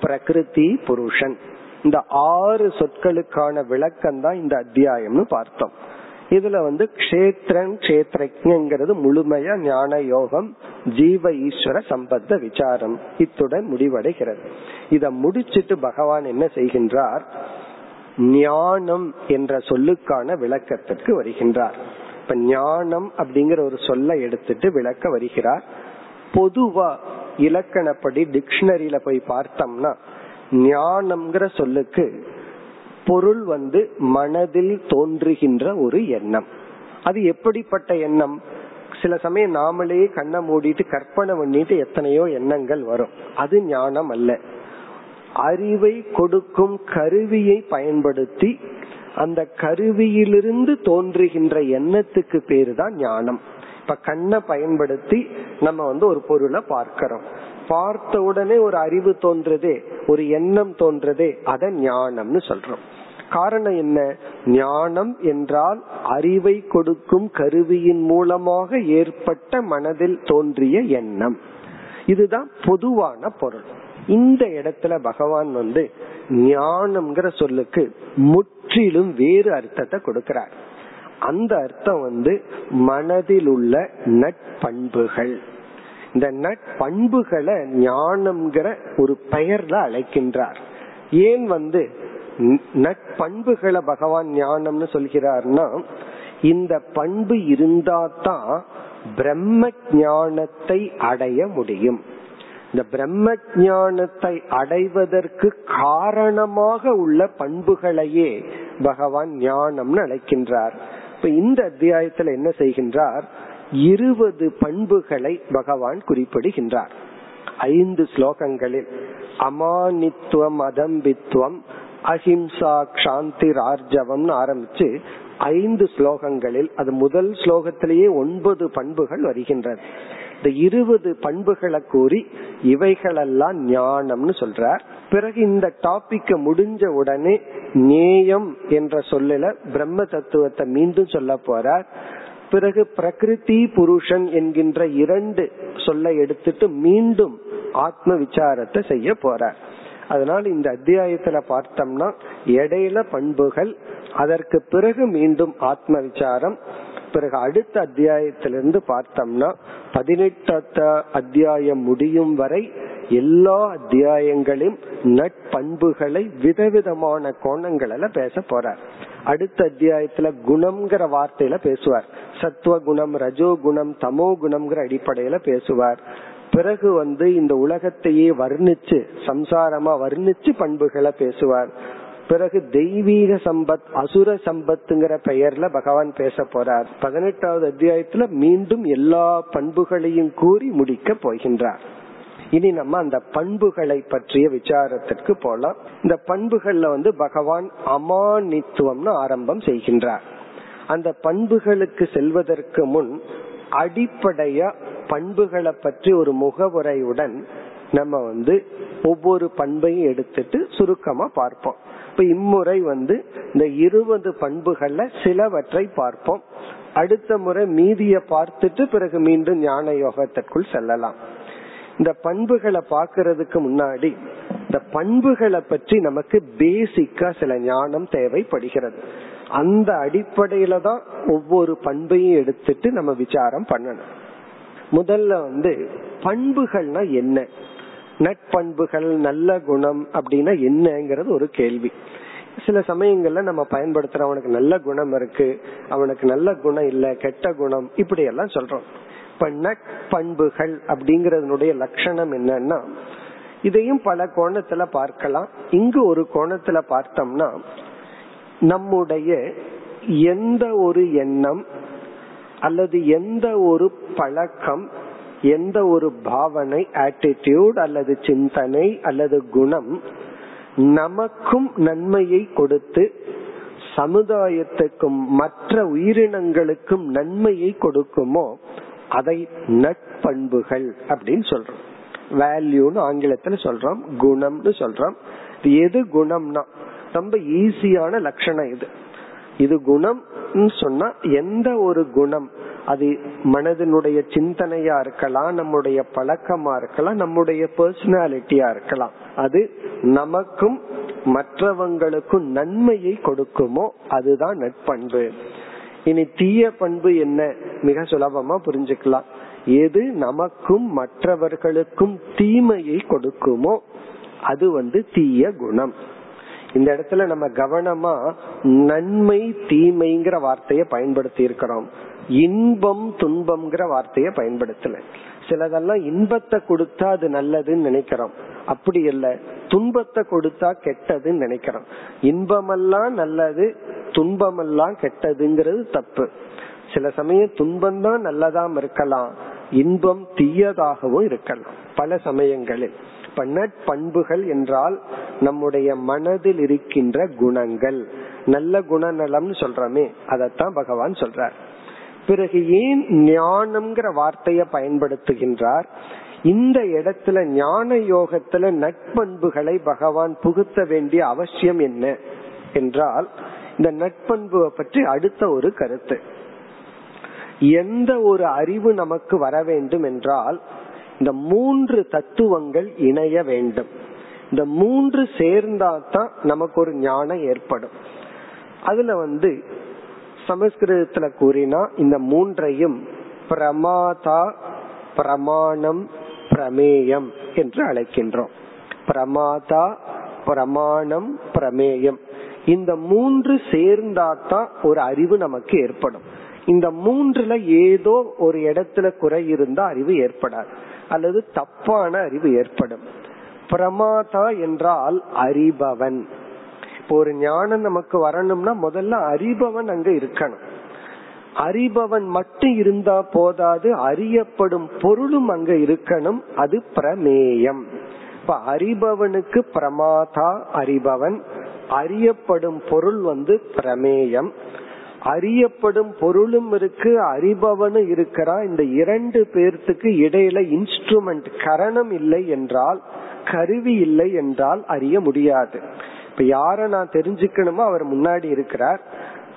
Speaker 1: பிரகிருதி புருஷன். இந்த ஆறு சொற்களுக்கான விளக்கம் தான் இந்த அத்தியாயம்னு பார்த்தோம். இதுல வந்து கஷேத்திரன் கஷேத்திரங்கிறது முழுமையா ஞான யோகம் ஜீவ ஈஸ்வர சம்பந்த விசாரம். இத்துடன் முடிவடைகிறது. இத முடிச்சிட்டு பகவான் என்ன செய்கின்றார்? ஞானம் என்ற சொல்லுக்கான விளக்கத்திற்கு வருகின்றார். இப்ப ஞானம் அப்படிங்கிற ஒரு சொல்ல எடுத்துட்டு விளக்க வருகிறார். பொதுவா இலக்கணப்படி டிக்ஷனரியில போய் பார்த்தோம்னா ஞானம்ங்கிற சொல்லுக்கு பொருள் வந்து மனதில் தோன்றுகின்ற ஒரு எண்ணம். அது எப்படிப்பட்ட எண்ணம்? சில சமயம் நாமளே கண்ணை மூடிட்டு கற்பனை பண்ணிட்டு எத்தனையோ எண்ணங்கள் வரும். அது ஞானம் அல்ல. அறிவை கொடுக்கும் கருவியை பயன்படுத்தி அந்த கருவியிலிருந்து தோன்றுகின்ற எண்ணத்துக்கு பேரு தான் ஞானம். இப்ப கண்ணை பயன்படுத்தி நம்ம வந்து ஒரு பொருளை பார்க்கிறோம். பார்த்த உடனே ஒரு அறிவு தோன்றதே ஒரு எண்ணம் தோன்றதே அத ஞானம்னு சொல்றோம். காரணம் என்ன? ஞானம் என்றால் அறிவை கொடுக்கும் கருவியின் மூலமாக ஏற்பட்ட மனதில் தோன்றிய எண்ணம். இதுதான் பொதுவான பொருள். இந்த இடத்துல பகவான் வந்து ஞானம்ங்கிற சொல்லுக்கு முற்றிலும் வேறு அர்த்தத்தை கொடுக்கிறார். அந்த அர்த்தம் வந்து மனதில் உள்ள நட்பண்புகள். இந்த நட்பண்புகளை ஞானம்ங்கிற ஒரு பெயர்ல அழைக்கின்றார். ஏன் வந்து நட்பண்புகளை பகவான் ஞானம்னு சொல்கிறார்னா இந்த பண்பு இருந்தா தான் பிரம்ம ஞானத்தை அடைய முடியும். இந்த பிரம்ம ஞானத்தை அடைவதற்கு காரணமாக உள்ள பண்புகளையே பகவான் ஞானம்னு அழைக்கின்றார். இப்ப இந்த அத்தியாயத்துல என்ன செய்கின்றார்? இருபது பண்புகளை பகவான் குறிப்பிடுகின்றார். ஐந்து ஸ்லோகங்களில் அமானித்துவம் அதம்பித்துவம் அஹிம்சா சாந்தி ரார்ஜவம்னு ஆரம்பிச்சு ஐந்து ஸ்லோகங்களில் அது முதல் ஸ்லோகத்திலேயே ஒன்பது பண்புகள் வருகின்றது இந்த இருபது பண்புகளை கூறி இவைகளெல்லாம் ஞானம்னு சொல்றார். பிறகு இந்த டாபிக்க முடிஞ்ச உடனே நேயம் என்ற சொல்லல பிரம்ம தத்துவத்தை மீண்டும் சொல்ல போறார். பிறகு பிரகிருதி புருஷன் என்கின்ற இரண்டு சொல்லை எடுத்துட்டு மீண்டும் ஆத்ம விசாரத்தை செய்ய போற. அதனால இந்த அத்தியாயத்துல பார்த்தோம்னா இடையில பண்புகள் அதற்கு பிறகு மீண்டும் ஆத்ம விசாரம் பிறகு அடுத்த அத்தியாயத்திலிருந்து பார்த்தோம்னா பதினெட்டு அத்தியாயம் முடியும் வரை எல்லா அத்தியாயங்களையும் நட்பண்புகளை விதவிதமான கோணங்கள்ல பேச போறார் அடுத்த அத்தியாயத்துல குணம்ங்கிற வார்த்தையில பேசுவார். சத்துவ குணம் ரஜோ குணம் தமோ குணம்ங்கிற அடிப்படையில பேசுவார். பிறகு வந்து இந்த உலகத்தையே வர்ணிச்சு சம்சாரமா வர்ணிச்சு பண்புகளை பேசுவார். பிறகு தெய்வீக சம்பத் அசுர சம்பத்துங்கிற பெயர்ல பகவான் பேச போறார். பதினெட்டாவது அத்தியாயத்துல மீண்டும் எல்லா பண்புகளையும் கூறி முடிக்க போகின்றார். இனி நம்ம அந்த பண்புகளை பற்றிய விசாரத்திற்கு போலாம். இந்த பண்புகள்ல வந்து பகவான் அமானித்துவம்னு ஆரம்பம் செய்கின்றார். அந்த பண்புகளுக்கு செல்வதற்கு முன் அடிப்படைய பண்புகளை பற்றி ஒரு முகவுரையுடன் நம்ம வந்து ஒவ்வொரு பண்பையும் எடுத்துட்டு சுருக்கமா பார்ப்போம். இப்ப இம்முறை வந்து இந்த இருபது பண்புகள்ல சிலவற்றை பார்ப்போம். அடுத்த முறை மீதிய பார்த்துட்டு பிறகு மீண்டும் ஞான யோகத்திற்குள் செல்லலாம். இந்த பண்புகளை பாக்குறதுக்கு முன்னாடி இந்த பண்புகளை பற்றி நமக்கு பேசிக்கா சில ஞானம் தேவைப்படுகிறது. அந்த அடிப்படையில தான் ஒவ்வொரு பண்பையும் எடுத்துட்டு நம்ம விசாரம் பண்ணணும். முதல்ல வந்து பண்புகள்னா என்ன? நட்பண்புகள் நல்ல குணம் அப்படின்னா என்னங்கிறது ஒரு கேள்வி. சில சமயங்கள்ல நம்ம பயன்படுத்துற அவனுக்கு நல்ல குணம் இருக்கு அவனுக்கு நல்ல குணம் இல்ல கெட்ட குணம் இப்படி எல்லாம் சொல்றோம். பண்ண பண்புகள் அப்படிங்கறதனுடைய லட்சணம் என்னன்னா இதையும் பல கோணத்துல பார்க்கலாம். இங்கு ஒரு கோணத்துல பார்த்தோம்னா நம்முடைய எந்த ஒரு எண்ணம் அல்லது எந்த ஒரு பழக்கம் எந்த ஒரு பாவனை ஆட்டிடியூட் அல்லது சிந்தனை அல்லது குணம் நமக்கும் நன்மையை கொடுத்து சமுதாயத்துக்கும் மற்ற உயிரினங்களுக்கும் நன்மையை கொடுக்குமோ அதை நட்பண்புகள் அப்படின்னு சொல்றோம். வேல்யூன்னு ஆங்கிலத்துல சொல்றோம் குணம்னு சொல்றோம். எது குணம்னா ரொம்ப ஈஸியான லட்சணம் இது. இது குணம் சொன்னா எந்த ஒரு குணம் அது மனதினுடைய சிந்தனையா இருக்கலாம் நம்முடைய பழக்கமா இருக்கலாம் நம்முடைய பர்சனாலிட்டியா இருக்கலாம். அது நமக்கும் மற்றவங்களுக்கும் நன்மையை கொடுக்குமோ அதுதான் நட்பண்பு இனி தீய பண்பு என்ன? மிக சுலபமா புரிஞ்சுக்கலாம். எது நமக்கும் மற்றவர்களுக்கும் தீமையை கொடுக்குமோ அது வந்து தீய குணம். இந்த இடத்துல நம்ம கவனமா நன்மை தீமைங்கிற வார்த்தையை பயன்படுத்தி இருக்கிறோம். இன்பம் துன்பம்ங்கிற வார்த்தையை பயன்படுத்தல. சிலதெல்லாம் இன்பத்தை கொடுத்தா அது நல்லதுன்னு நினைக்கிறோம். அப்படி இல்ல. துன்பத்தை கொடுத்தா கெட்டதுன்னு நினைக்கிறோம். இன்பமெல்லாம் நல்லது துன்பமெல்லாம் கெட்டதுங்கிறது தப்பு. சில சமயம் துன்பம் தான் நல்லதாம் இருக்கலாம். இன்பம் தீயதாகவும் இருக்கலாம். பல சமயங்களில். நட்பண்புகள் என்றால் நம்முடைய மனதில் இருக்கின்ற குணங்கள். நல்ல குணநலம்னு சொல்றமே. அதத்தான் பகவான் சொல்றார். பிறகு ஏன் ஞானம்ங்கிற வார்த்தைய பயன்படுத்துகின்றார்? இந்த இடத்துல ஞான யோகத்துல நட்பண்புகளை பகவான் புகுத்த வேண்டிய அவசியம் என்ன? என்றால் இந்த நட்பண்புவை பற்றி அடுத்த ஒரு கருத்து. எந்த ஒரு அறிவு நமக்கு வர வேண்டும் என்றால் இந்த மூன்று தத்துவங்கள் இணைய வேண்டும். இந்த மூன்று சேர்ந்தாதான் நமக்கு ஒரு ஞானம் ஏற்படும். அதுல வந்து சமஸ்கிருதத்துல கூறினா இந்த மூன்றையும் பிரமாதா பிரமாணம் பிரமேயம் என்று அழைக்கின்றோம். பிரமாதா பிரமாணம் பிரமேயம். இந்த மூன்று சேர்ந்தாதான் ஒரு அறிவு நமக்கு ஏற்படும். இந்த மூன்றுல ஏதோ ஒரு இடத்துல குறை இருந்தா அறிவு ஏற்படாது. அல்லது தப்பான அறிவு ஏற்படும். பிரமாதா என்றால் அறிபவன். இப்போ ஒரு ஞானம் நமக்கு வரணும்னா முதல்ல அறிபவன் அங்க இருக்கணும். அறிபவன் மட்டும் இருந்தா போதாது அறியப்படும் பொருளும் அங்க இருக்கணும். அது பிரமேயம். இப்ப அறிபவனுக்கு பிரமாதா அறிபவன் அறியப்படும் பொருள் வந்து பிரமேயம். அறியப்படும் பொருளும் இருக்கு அறிபவனும் இருக்கிறா. இந்த இரண்டு பேர்த்துக்கு இடையில இன்ஸ்ட்ருமெண்ட் கரணம் இல்லை என்றால் கருவி இல்லை என்றால் அறிய முடியாது. இப்ப யார நான் தெரிஞ்சுக்கணுமோ அவர் முன்னாடி இருக்கிறார்.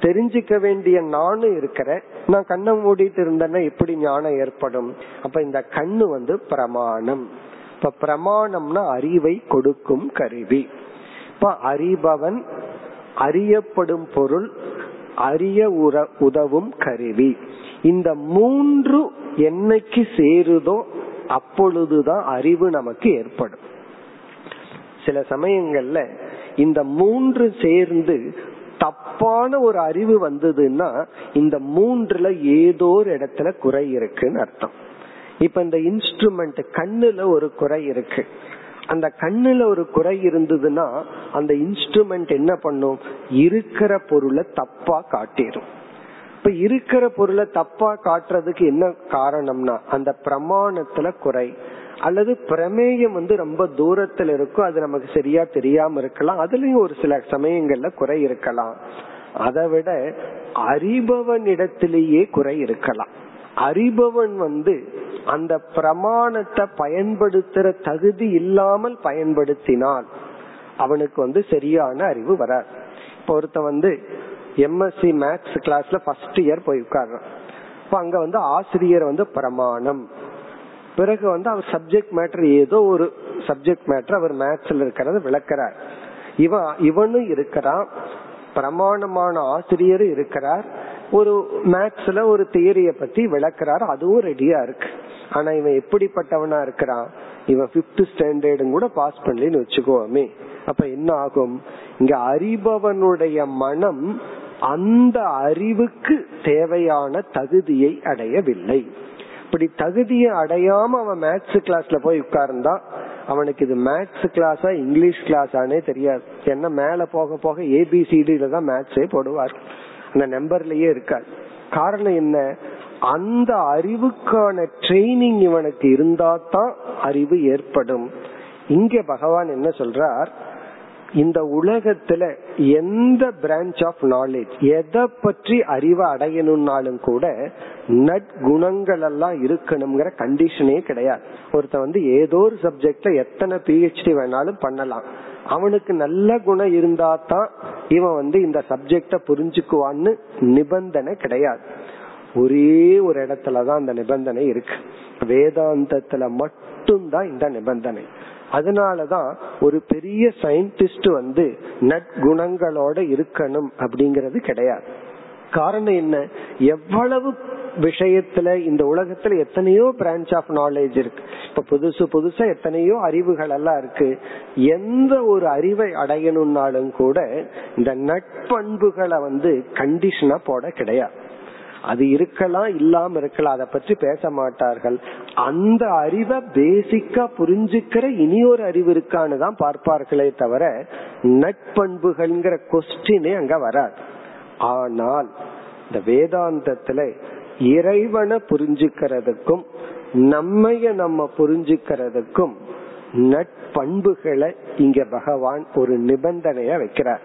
Speaker 1: தெரிஞ்சுக்க வேண்டிய நானும் இருக்கிறேன். நான் கண்ணை மூடிட்டு இருந்தேன்னா எப்படி ஞானம் ஏற்படும்? அப்ப இந்த கண்ணு வந்து பிரமாணம். இப்ப பிரமாணம்னா அறிவை கொடுக்கும் கருவி. இப்ப அறிபவன் அறியப்படும் பொருள் அறிய உதவும் கருவி. இந்த மூன்று என்னைக்கு சேருதோ அப்பொழுதுதான் அறிவு நமக்கு ஏற்படும். சில சமயங்கள்ல இந்த மூன்று சேர்ந்து தப்பான ஒரு அறிவு வந்ததுன்னா இந்த மூன்றுல ஏதோ ஒரு இடத்துல குறை இருக்குன்னு அர்த்தம். இப்ப இந்த இன்ஸ்ட்ருமெண்ட் கண்ணுல ஒரு குறை இருக்கு. அந்த கண்ணுல ஒரு குறை இருந்ததுன்னா அந்த இன்ஸ்ட்ருமெண்ட் என்ன பண்ணும்? இருக்கிற பொருளை தப்பா காட்டிடும் இப்ப இருக்கிற பொருளை தப்பா காட்டுறதுக்கு என்ன காரணம்னா அந்த பிரமாணத்துல குறை. அல்லது பிரமேயம் வந்து ரொம்ப தூரத்துல இருக்கும் அது நமக்கு சரியா தெரியாம இருக்கலாம். அதுலயும் ஒரு சில சமயங்கள்ல குறை இருக்கலாம். அதை விட அறிபவன் இடத்திலேயே குறை இருக்கலாம். அறிபவன் வந்து அந்த பிரமாணத்தை பயன்படுத்துற தகுதி இல்லாமல் பயன்படுத்தினால் அவனுக்கு வந்து சரியான அறிவு வராது. இப்ப ஒருத்த வந்து எம்எஸ்சி மேத்ஸ் கிளாஸ்ல ஃபர்ஸ்ட் இயர் போய் உட்கார்றான். இப்ப அங்க வந்து ஆசிரியர் வந்து பிரமாணம். பிறகு வந்து அவர் சப்ஜெக்ட் மேட்டர் ஏதோ ஒரு சப்ஜெக்ட் மேட்டர் அவர் மேத்ஸ்ல இருக்கிறத விளக்கிறார். இவன் இவனும் இருக்கிறான். பிரமாணமான ஆசிரியர் இருக்கிறார். ஒரு மேக்ஸ்ல ஒரு தியரிய பத்தி விளக்குறாரு. அதுவும் ரெடியா இருக்கு. ஆனா இவன் எப்படிப்பட்டவனா இருக்கிறான்? இவன் பிப்த் ஸ்டாண்டர்டும் கூட பாஸ் பண்ணலன்னு வச்சுக்கோமே. அப்ப என்ன ஆகும்? இங்க அறிபவனுடைய மனம் அந்த அறிவுக்கு தேவையான தகுதியை அடையவில்லை. இப்படி தகுதியை அடையாம அவன் மேத்ஸ் கிளாஸ்ல போய் உட்கார்ந்தா அவனுக்கு இது மேத்ஸ் கிளாஸா இங்கிலீஷ் கிளாஸானே தெரியாது. என்ன மேல போக போக ஏபிசிடில தான் மேத்ஸே போடுவார். அந்த நம்பர்லயே இருக்காது காரணம் என்ன? அந்த அறிவுக்கான ட்ரைனிங் இவனுக்கு இருந்தா தான் அறிவு ஏற்படும். இங்க பகவான் என்ன சொல்றார்? இந்த உலகத்துல எந்த பிரான்ச் ஆஃப் நாலேஜ் எதை பற்றி அறிவை அடையணும்னாலும் கூட நற்குணங்கள் எல்லாம் இருக்கணுங்கிற கண்டிஷனே கிடையாது. ஒருத்த வந்து ஏதோ ஒரு சப்ஜெக்ட்ல எத்தனை பிஹெச்டி வேணாலும் பண்ணலாம். அவனுக்கு நல்ல குணம் இருந்தா தான் இவன் வந்து இந்த சப்ஜெக்ட புரிஞ்சுக்குவான்னு நிபந்தனை கிடையாது. ஒரே ஒரு இடத்துலதான் அந்த நிபந்தனை இருக்கு. வேதாந்தத்துல மட்டும்தான் இந்த நிபந்தனை. அதனாலதான் ஒரு பெரிய சயின்டிஸ்ட் வந்து நற்குணங்களோட இருக்கணும் அப்படிங்கறது கிடையாது. காரணம் என்ன? எவ்வளவு விஷயத்துல இந்த உலகத்துல எத்தனையோ பிரான்ச் ஆஃப் நாலேஜ் இருக்கு. இப்ப புதுசு புதுசா எத்தனையோ அறிவுகள் எல்லாம் இருக்கு. எந்த ஒரு அறிவை அடையணும்னாலும் கூட இந்த நட்பண்புகளை வந்து கண்டிஷனா போட கிடையாது. அது இருக்கலாம் இல்லாம இருக்கலாம் அதை பற்றி பேச மாட்டார்கள். அந்த அறிவை பேசிக்கா புரிஞ்சுக்கிற இனி ஒரு அறிவு இருக்கான்னு தான் பார்ப்பார்களே தவிர நட்பண்புகள்ங்கிற கொஸ்டினே அங்க வராது. ஆனால் இந்த வேதாந்தத்துல இறைவனை புரிஞ்சுக்கிறதுக்கும் நம்மைய நம்ம புரிஞ்சுக்கிறதுக்கும் நட்பண்புகளை இங்க பகவான் ஒரு நிபந்தனைய வைக்கிறார்.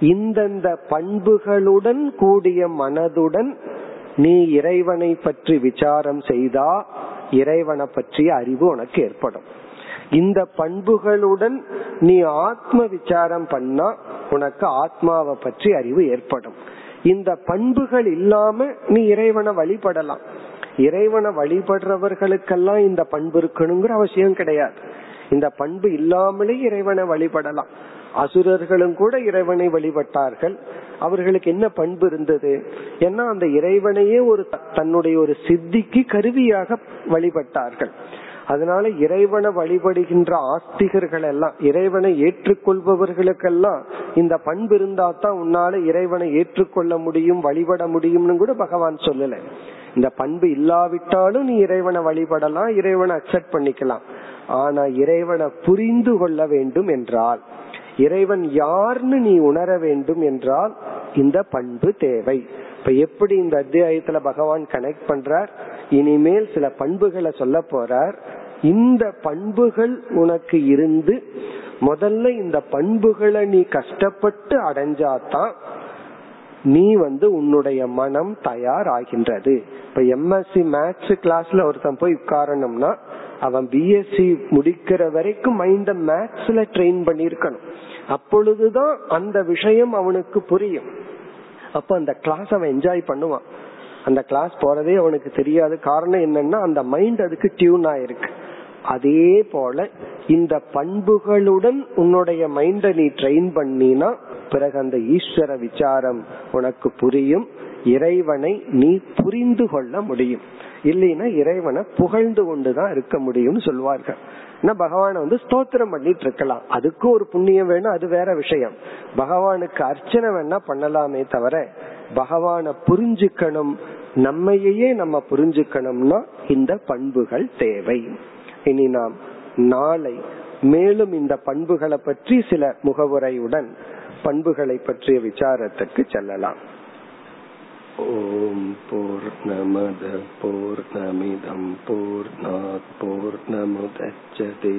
Speaker 1: இந்தந்த பண்புகளுடன் கூடிய மனதுடன் நீ இறைவனை பற்றி விசாரம் செய்தா இறைவனை பற்றிய அறிவு உனக்கு ஏற்படும். இந்த பண்புகளுடன் நீ ஆத்ம விசாரம் பண்ணா உனக்கு ஆத்மாவை பற்றி அறிவு ஏற்படும். இந்த பண்புகள் இல்லாம நீ இறைவனை வழிபடலாம். இறைவனை வழிபடுறவர்களுக்கெல்லாம் இந்த பண்பு இருக்கணுங்கிற அவசியம் கிடையாது. இந்த பண்பு இல்லாமலே இறைவனை வழிபடலாம். அசுரர்களும் கூட இறைவனை வழிபட்டார்கள். அவர்களுக்கு என்ன பண்பு இருந்தது? ஏன்னா அந்த இறைவனையே ஒரு தன்னுடைய ஒரு சித்திக்கு கருவியாக வழிபட்டார்கள். அதனால இறைவனை வழிபடுகின்ற ஆஸ்திகர்கள் எல்லாம் இறைவனை ஏற்றுக்கொள்பவர்களுக்கெல்லாம் இந்த பண்பு இருந்தா தான் உன்னால இறைவனை ஏற்றுக்கொள்ள முடியும் வழிபட முடியும்னு கூட பகவான் சொல்லல. இந்த பண்பு இல்லாவிட்டாலும் நீ இறைவனை வழிபடலாம் இறைவனை அக்செப்ட் பண்ணிக்கலாம். ஆனா இறைவனை புரிந்து கொள்ள வேண்டும் என்றால் இறைவன் யார்னு நீ உணர வேண்டும் என்றால் இந்த பண்பு தேவை. இப்ப எப்படி இந்த அத்தியாயத்துல பகவான் கனெக்ட் பண்றார்? இனிமேல் சில பண்புகளை சொல்ல போறார். இந்த பண்புகள் உனக்கு இருந்து முதல்ல இந்த பண்புகளை நீ கஷ்டப்பட்டு அடைஞ்சாதான் நீ வந்து உன்னுடைய மனம் தயார் ஆகின்றது இப்ப எம்எஸ்சி மேத்ஸ் கிளாஸ்ல ஒருத்தன் போய் உட்காரணும்னா அவன் பிஎஸ்சி முடிக்கிற வரைக்கும் மைண்ட மேத்ஸ்ல ட்ரெயின் பண்ணிருக்கணும் அப்பொழுதுதான் அந்த விஷயம் அவனுக்கு புரியும். அப்ப அந்த கிளாஸ் அவன் என்ஜாய் பண்ணுவான். அந்த கிளாஸ் போறதே அவனுக்கு தெரியாது. காரணம் என்னன்னா அந்த மைண்ட் அதுக்கு டியூன் ஆயிருக்கு. அதே போல இந்த பண்புகளுடன் உன்னுடைய மைண்ட நீ ட்ரெயின் பண்ணினா பிறகு அந்த ஈஸ்வர விசாரம் உனக்கு புரியும். இறைவனை நீ புரிந்து கொள்ள முடியும். இல்லைன்னா இறைவனை புகழ்ந்து கொண்டுதான் இருக்க முடியும்னு சொல்வார்கள். பகவான வந்து ஸ்தோத்திரம் பண்ணிட்டு இருக்கலாம். அதுக்கு ஒரு புண்ணியம் வேணும் அது வேற விஷயம். பகவானுக்கு அர்ச்சனை வேணா பண்ணலாமே தவிர பகவான புரிஞ்சுக்கணும். நம்மையே நம்ம புரிஞ்சுக்கணும்னா இந்த பண்புகள் தேவை. இனி நாம் நாளை மேலும் இந்த பண்புகளை பற்றி சில முகவுரையுடன் பண்புகளை பற்றிய விசாரத்துக்கு செல்லலாம். ஓம் பூர்ணமத பூர்ணமிதம் பூர்ணாத் பூர்ணமுதச்சதே.